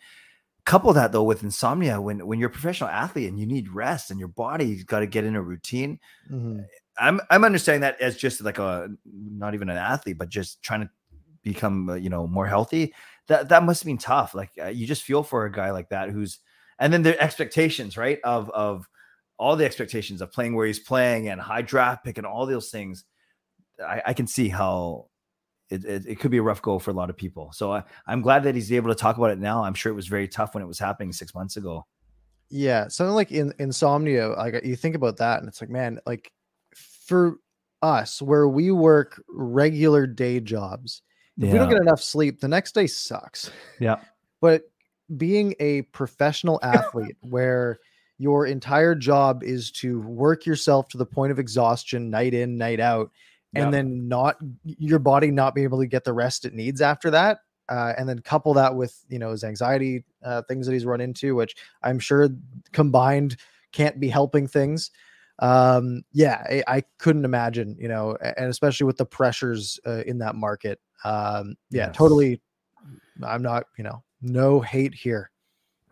Couple that though with insomnia, when when you're a professional athlete and you need rest and your body's got to get in a routine. Mhm. I'm I'm understanding that as just like a not even an athlete, but just trying to become uh, you know more healthy. That that must have been tough. Like uh, you just feel for a guy like that who's and then the expectations, right? Of of all the expectations of playing where he's playing and high draft pick and all those things. I, I can see how it, it, it could be a rough go for a lot of people. So I, I'm glad that he's able to talk about it now. I'm sure it was very tough when it was happening six months ago. Yeah, something like in insomnia, like you think about that, and it's like, man, like for us, where we work regular day jobs, if we don't get enough sleep, the next day sucks. Yeah. [LAUGHS] But being a professional [LAUGHS] athlete, where your entire job is to work yourself to the point of exhaustion, night in, night out, and Yeah. then not your body not be able to get the rest it needs after that. Uh, and then couple that with you know his anxiety uh, things that he's run into, which I'm sure combined can't be helping things. Um, yeah, I, I couldn't imagine, you know, and especially with the pressures uh, in that market. Um, yeah, Yes. totally. I'm not, you know, no hate here.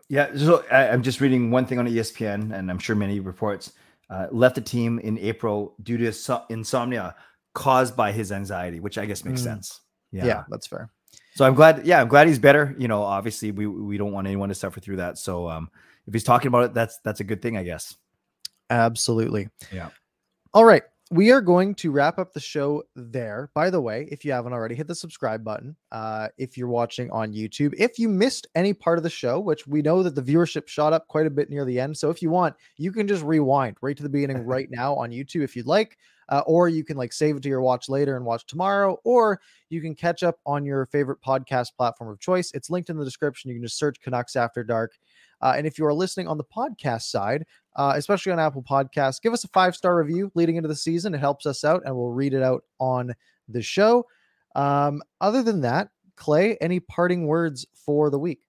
Yeah, so I, I'm just reading one thing on ESPN, and I'm sure many reports uh, left the team in April due to insomnia caused by his anxiety, which I guess makes Mm. sense. Yeah. that's fair. So I'm glad. Yeah, I'm glad he's better. You know, obviously we we don't want anyone to suffer through that. So um, if he's talking about it, that's that's a good thing, I guess. Absolutely. Yeah. All right. We are going to wrap up the show there. By the way, if you haven't already, hit the subscribe button. Uh, if you're watching on YouTube, if you missed any part of the show, which we know that the viewership shot up quite a bit near the end. So if you want, you can just rewind right to the beginning [LAUGHS] right now on YouTube if you'd like. Uh, or you can like save it to your watch later and watch tomorrow, or you can catch up on your favorite podcast platform of choice. It's linked in the description. You can just search Canucks After Dark. Uh, and if you are listening on the podcast side, uh, especially on Apple Podcasts, give us a five star review leading into the season. It helps us out, and we'll read it out on the show. Um, other than that, Clay, any parting words for the week?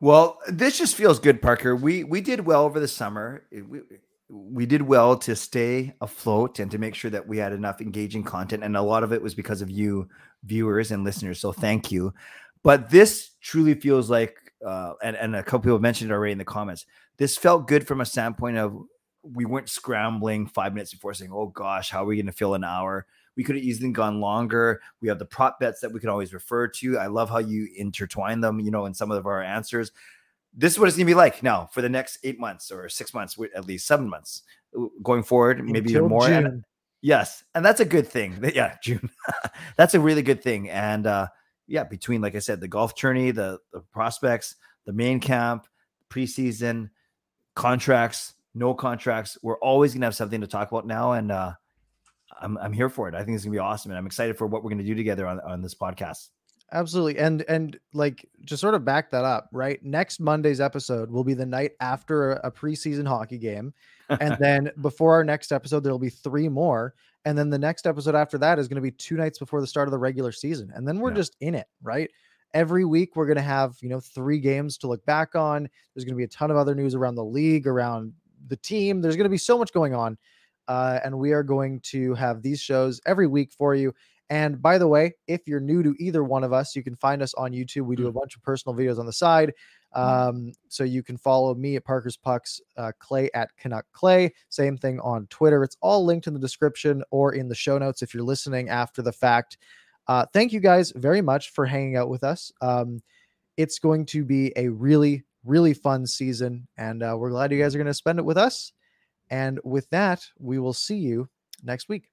Well, this just feels good, Parker. We we did well over the summer. We, we did well to stay afloat and to make sure that we had enough engaging content, and a lot of it was because of you, viewers and listeners. So thank you. But this truly feels like, uh, and and a couple people mentioned it already in the comments. This felt good from a standpoint of we weren't scrambling five minutes before saying, "Oh gosh, how are we going to fill an hour?" We could have easily gone longer. We have the prop bets that we can always refer to. I love how you intertwine them, you know, in some of our answers this is what it's going to be like now for the next eight months or six months, at least seven months going forward, maybe Until even more. And- yes, and that's a good thing. Yeah, [LAUGHS] June. that's a really good thing. And uh, yeah, between like I said, the golf tourney, the the prospects, the main camp, preseason, contracts, no contracts, we're always going to have something to talk about now. And uh, I'm I'm here for it. I think it's going to be awesome, and I'm excited for what we're going to do together on on this podcast. Absolutely. And and like to sort of back that up, right? Next Monday's episode will be the night after a, preseason hockey game. And [LAUGHS] then before our next episode, there'll be three more. And then the next episode after that is going to be two nights before the start of the regular season. And then we're Yeah. just in it, right? Every week we're going to have, you know, three games to look back on. There's going to be a ton of other news around the league, around the team. There's going to be so much going on. Uh, and we are going to have these shows every week for you. And by the way, if you're new to either one of us, you can find us on YouTube. We do a bunch of personal videos on the side. Um, so you can follow me at Parker's Pucks, uh, Clay at Canuck Clay. Same thing on Twitter. It's all linked in the description or in the show notes if you're listening after the fact. Uh, thank you guys very much for hanging out with us. Um, it's going to be a really, really fun season, and uh, we're glad you guys are going to spend it with us. And with that, we will see you next week.